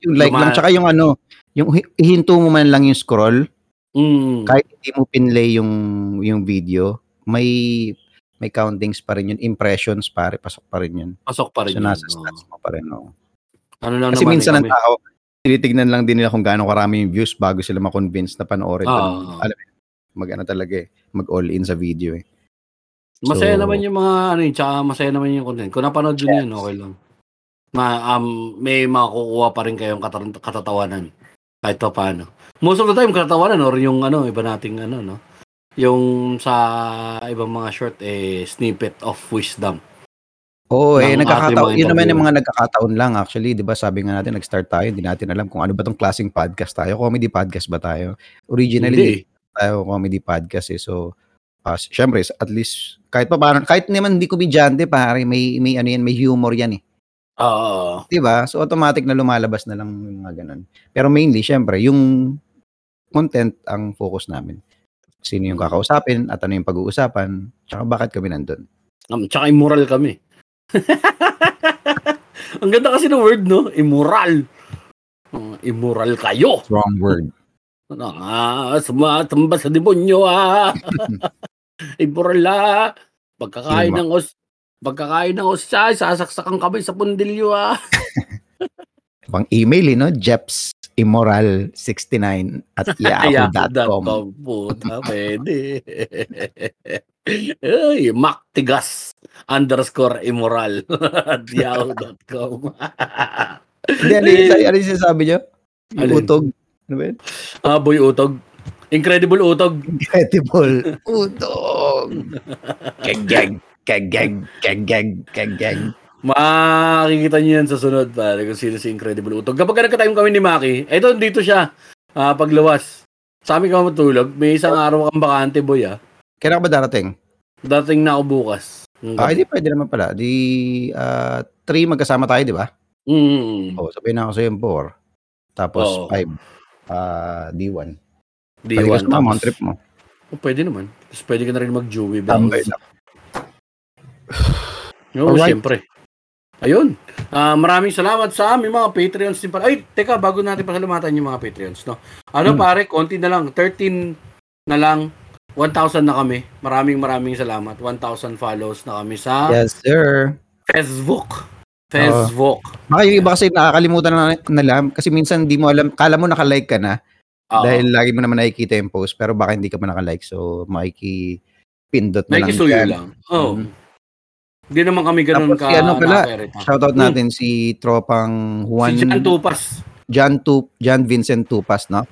Yung like lang, tsaka yung ano, yung hi- ihinto mo man lang yung scroll, Mm. kahit hindi mo pinlay yung yung video, may may countings pa rin yun, impressions pare, pasok pa rin yun. Pasok pa rin So yun. nasa Oo. stats mo pa rin. No? Ano lang Kasi minsan eh, ang tao, tinitignan lang din nila kung gaano karami yung views bago sila ma-convince na panoorin. Oo. Kung alam mo, mag ano talaga eh, mag all in sa video eh. Masaya So- naman yung mga ano yun, tsaka masaya naman yung content. Kung napanood yun yan, okay lang. Ma, um, may makukuha pa rin kayong katar- katatawanan. Kahit pa paano. Most of the time, katatawanan or yung ano, iba nating ano, no? Yung sa ibang mga short, eh, snippet of wisdom. Oo, eh, ng ating nagkakataon. Yun naman yung mga nagkakataon lang actually. Di ba sabi nga natin, nag-start tayo, hindi natin alam kung ano ba tong klaseng podcast tayo. Comedy podcast ba tayo? Originally, Hindi. Tayo comedy podcast eh. So, uh, syempre, at least, kahit pa paano, kahit naman hindi komedyante, pare, may, may ano yan, may humor yan eh. Oo. Di ba? So, automatic na lumalabas na lang yung mga ganun. Pero mainly, syempre, yung content ang focus namin. Sino yung kakausapin at ano yung pag-uusapan, tsaka bakit kami nandun. Um, tsaka immoral kami. Ang ganda kasi ng word, no? Immoral. Uh, immoral kayo. Wrong word. Ah, sumatamba sa demonyo ah. immoral ah. Pagkakain Sino? ng os pagkakain ng osya, sasaksakan kami sa pundilyo ah. Pang email, eh, no? jepsimmoral69 at yahoo.com. Yahoo.com. Puta, pwede. Ay, maktigas underscore immoral at yahoo.com. Hindi, ano yung, ano yung sinasabi Alin? utog. Ano ba yun? ah, boy utog. Incredible utog. Incredible. Utog. Kegeg. Kegeg. Kegeg. Kegeg. Makikita niyo yan sa sunod, pare, kung sino si Incredible Utog. Kapag nagka-time kami ni Maki, eto, dito siya, ah, paglawas. Sa amin ka matulog, may isang araw kang bakante, boy, ah. Kailan ka ba darating? Dating na ako bukas. Ng Ah, gabi. hindi pwede naman pala. Di, ah, three magkasama tayo, di ba? Mm, Oo, sabihin na ako sa'yo yung four. Tapos Oo. five. Ah, D1. di Balikas one. mo, Tapos, mga trip mo. oh, pwede naman. Tapos pwede ka na rin mag-Joey Tambay Bells. na. Oo, Alright. siyempre. Ayun. Ah, maraming salamat sa aming mga Patreons din pala. Ay, teka, bago natin pasalamatan yung mga Patreons, no? Ano Hmm. pare, konti na lang. 13 na lang. 1,000 na kami. Maraming maraming salamat. 1,000 follows na kami sa Yes, sir. Facebook. Facebook. Baka yung iba kasi nakakalimutan na nila kasi minsan di mo alam, kala mo nakalike ka na Oo. dahil lagi mo naman nakikita yung post pero baka hindi ka pa nakalike so makikipindot na lang Nakikisuyo dyan. lang. Oo. Mhm. Hindi naman kami ganun Tapos ka si ano pala. Shoutout Hmm. natin si tropang Juan Si Jan Tupas. John, Tu, John Vincent Tupas, no?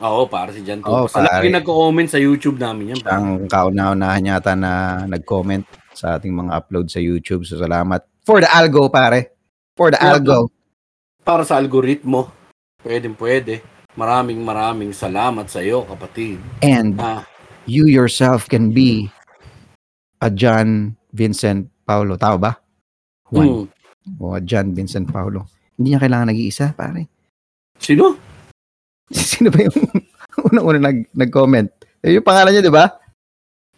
Oo, para si Jan Oo, Tupas. Oh. Lagi nagko-comment sa YouTube namin yan. Ang kauna-unahan yata na nag-comment sa ating mga upload sa YouTube. So salamat. For the algo, pare. For the Yeah. algo. Para sa algoritmo. Pwede, pwede. Maraming maraming salamat sa iyo, kapatid. And Ah, you yourself can be a John Vincent Paulo. Tao ba? Juan. hmm. O a John Vincent Paulo. Hindi niya kailangan nag-iisa, pare. Sino? Sino ba yung unang-una nag- nag-comment? Eh, yung pangalan niya, di ba?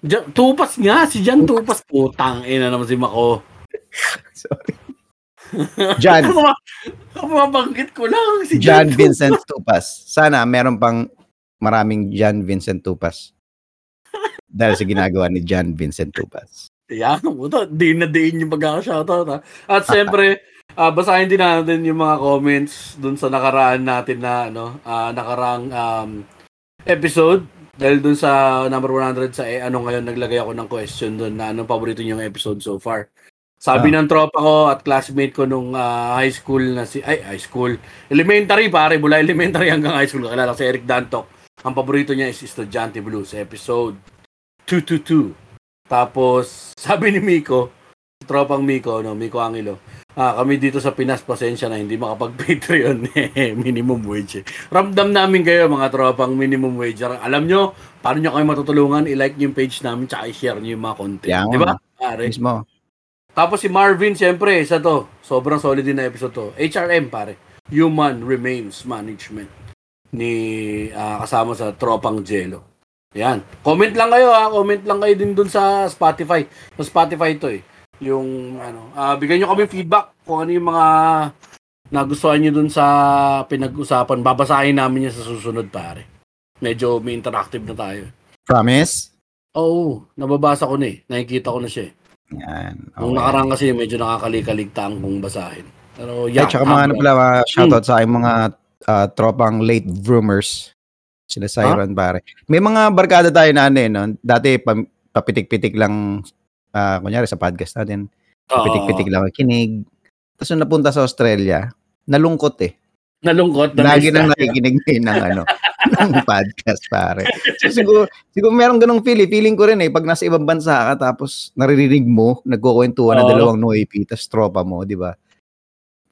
Jan, Tupas nga, si Jan Tupas. Putang ina naman si Mako. Sorry. John. Mabanggit ko lang si John Jan, Vincent Tupas. Sana meron pang maraming John Vincent Tupas. Dahil sa ginagawa ni John Vincent Tupas. Yan, puto. Di na diin yung pagkaka-shoutout ha. At siyempre, ah, basahin din natin yung mga comments dun sa nakaraan natin na ano, ah, nakaraang um, episode. Dahil dun sa number 100 sa eh, ano ngayon, naglagay ako ng question dun na anong paborito niyong episode so far. Sabi Ah. ng tropa ko at classmate ko nung ah, high school na si ay high school. Elementary pare mula elementary hanggang high school. Kakilala ko si Eric Dantok. Ang paborito niya is Estudyante Blues episode 222 tapos sabi ni Miko tropang Miko no Miko Angelo ah, kami dito sa Pinas pasensya na hindi makapag Patreon eh, minimum wage eh. ramdam namin kayo mga tropang minimum wage. Alam nyo paano nyo kami matutulungan? I-like nyo yung page namin tsaka i-share nyo yung mga content. Yeah, di ba pare? Mismo. Tapos si Marvin, siyempre, isa to. Sobrang solid din na episode to. HRM, pare. Human Remains Management. Ni ah, kasama sa Tropang Jello. Yan. Comment lang kayo ha. Comment lang kayo din dun sa Spotify. Sa Spotify to eh. Yung ano, ah bigyan nyo kami feedback kung ano yung mga nagustuhan nyo dun sa pinag-usapan. Babasahin namin yan sa susunod, pare. Medyo may interactive na tayo. Promise? Oo, nababasa ko na eh. Nakikita ko na siya eh. Yan. Nung Okay. nakaraan kasi medyo nakakaligtaligtaan kong basahin. Pero Ay, yeah, tsaka mga ano ah, pala, mga shoutout sa aking mga ah, tropang late vroomers. Sila Siren, pare. May mga barkada tayo na ano eh, no? Dati, pam- papitik-pitik lang, ah, kunyari sa podcast natin, papitik-pitik lang ang kinig. Tapos nung napunta sa Australia, nalungkot eh. Nalungkot na Lagi nang nakikinig ngayon ng ano, ng podcast, pare. So, siguro, siguro meron ganong feel. Feeling ko rin eh, pag nasa ibang bansa ka, tapos naririnig mo, nagkukwentuhan ng Oo. dalawang noipi, tapos tropa mo, di ba?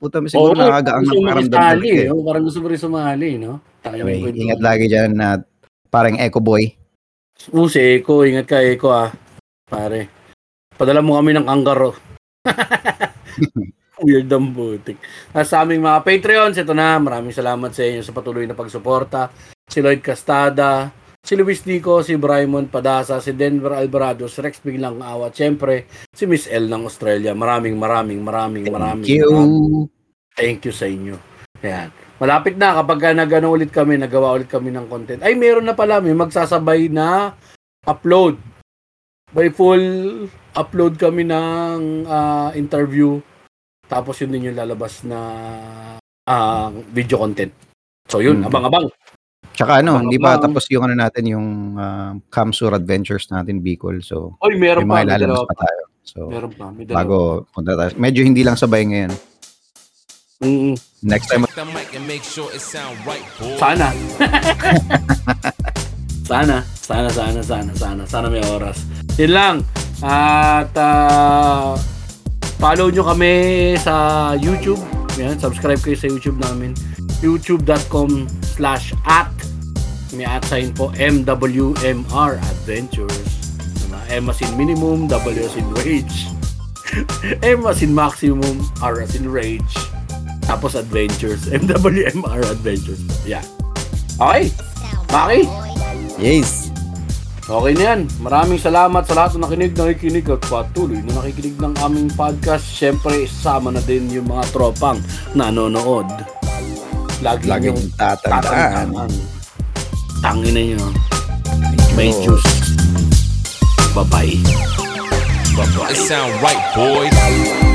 Puta, siguro Oo, nakagaang ng paramdam talaga eh. oh, Parang gusto mo rin sumali, no? Tayo kwento. ingat lagi dyan na parang echo boy. Oo, si Eko. Ingat ka, Eko, ah. Pare. Padala mo kami ng kangaroo. Weird ang butik. At sa aming mga Patreons, ito na. Maraming salamat sa inyo sa patuloy na pagsuporta. Si Lloyd Castada, si Luis Dico, si Brymon Padasa, si Denver Alvarado, si Rex Biglang Awat, syempre, si Miss L ng Australia. Maraming, maraming, maraming, maraming. Thank you. maraming Thank you sa inyo. Yan. Malapit na kapag ka nagano ulit kami, nagawa ulit kami ng content. Ay, meron na pala, may magsasabay na upload. By full upload kami ng ah, interview. Tapos yun din yung lalabas na ah, video content. So yun, Hmm. abang-abang. Tsaka ano, hindi pa abang. tapos yung ano natin, yung uh, Camsur Adventures natin, Bicol. So, Oy, meron may pa. mga May ilalabas pa tayo. So, Meron pa. May bago punta tayo. Medyo hindi lang sabay ngayon. Mm, Next time, the mic and make sure it sound right, boy. sana. sana. Sana, sana, sana, sana. Sana may oras. Yun lang. At ah, follow nyo kami sa YouTube. Yan, subscribe kayo sa YouTube namin. youtube.com slash at may at sign po MWMR Adventures. M as in minimum, W as in rage. M as in maximum, R as in rage. Tapos adventures. MWMR Adventures. Yeah. Okay. Maki. yes. Okay na yan. Maraming salamat sa lahat na nakinig, nakikinig at patuloy na nakikinig ng aming podcast. Siyempre, isama na din yung mga tropang nanonood. Lagi Lagi niyong tatandaan. tatandaan. Tangin na nyo. Oh. May Oo. juice. Bye-bye. Bye-bye. It sound right, boys.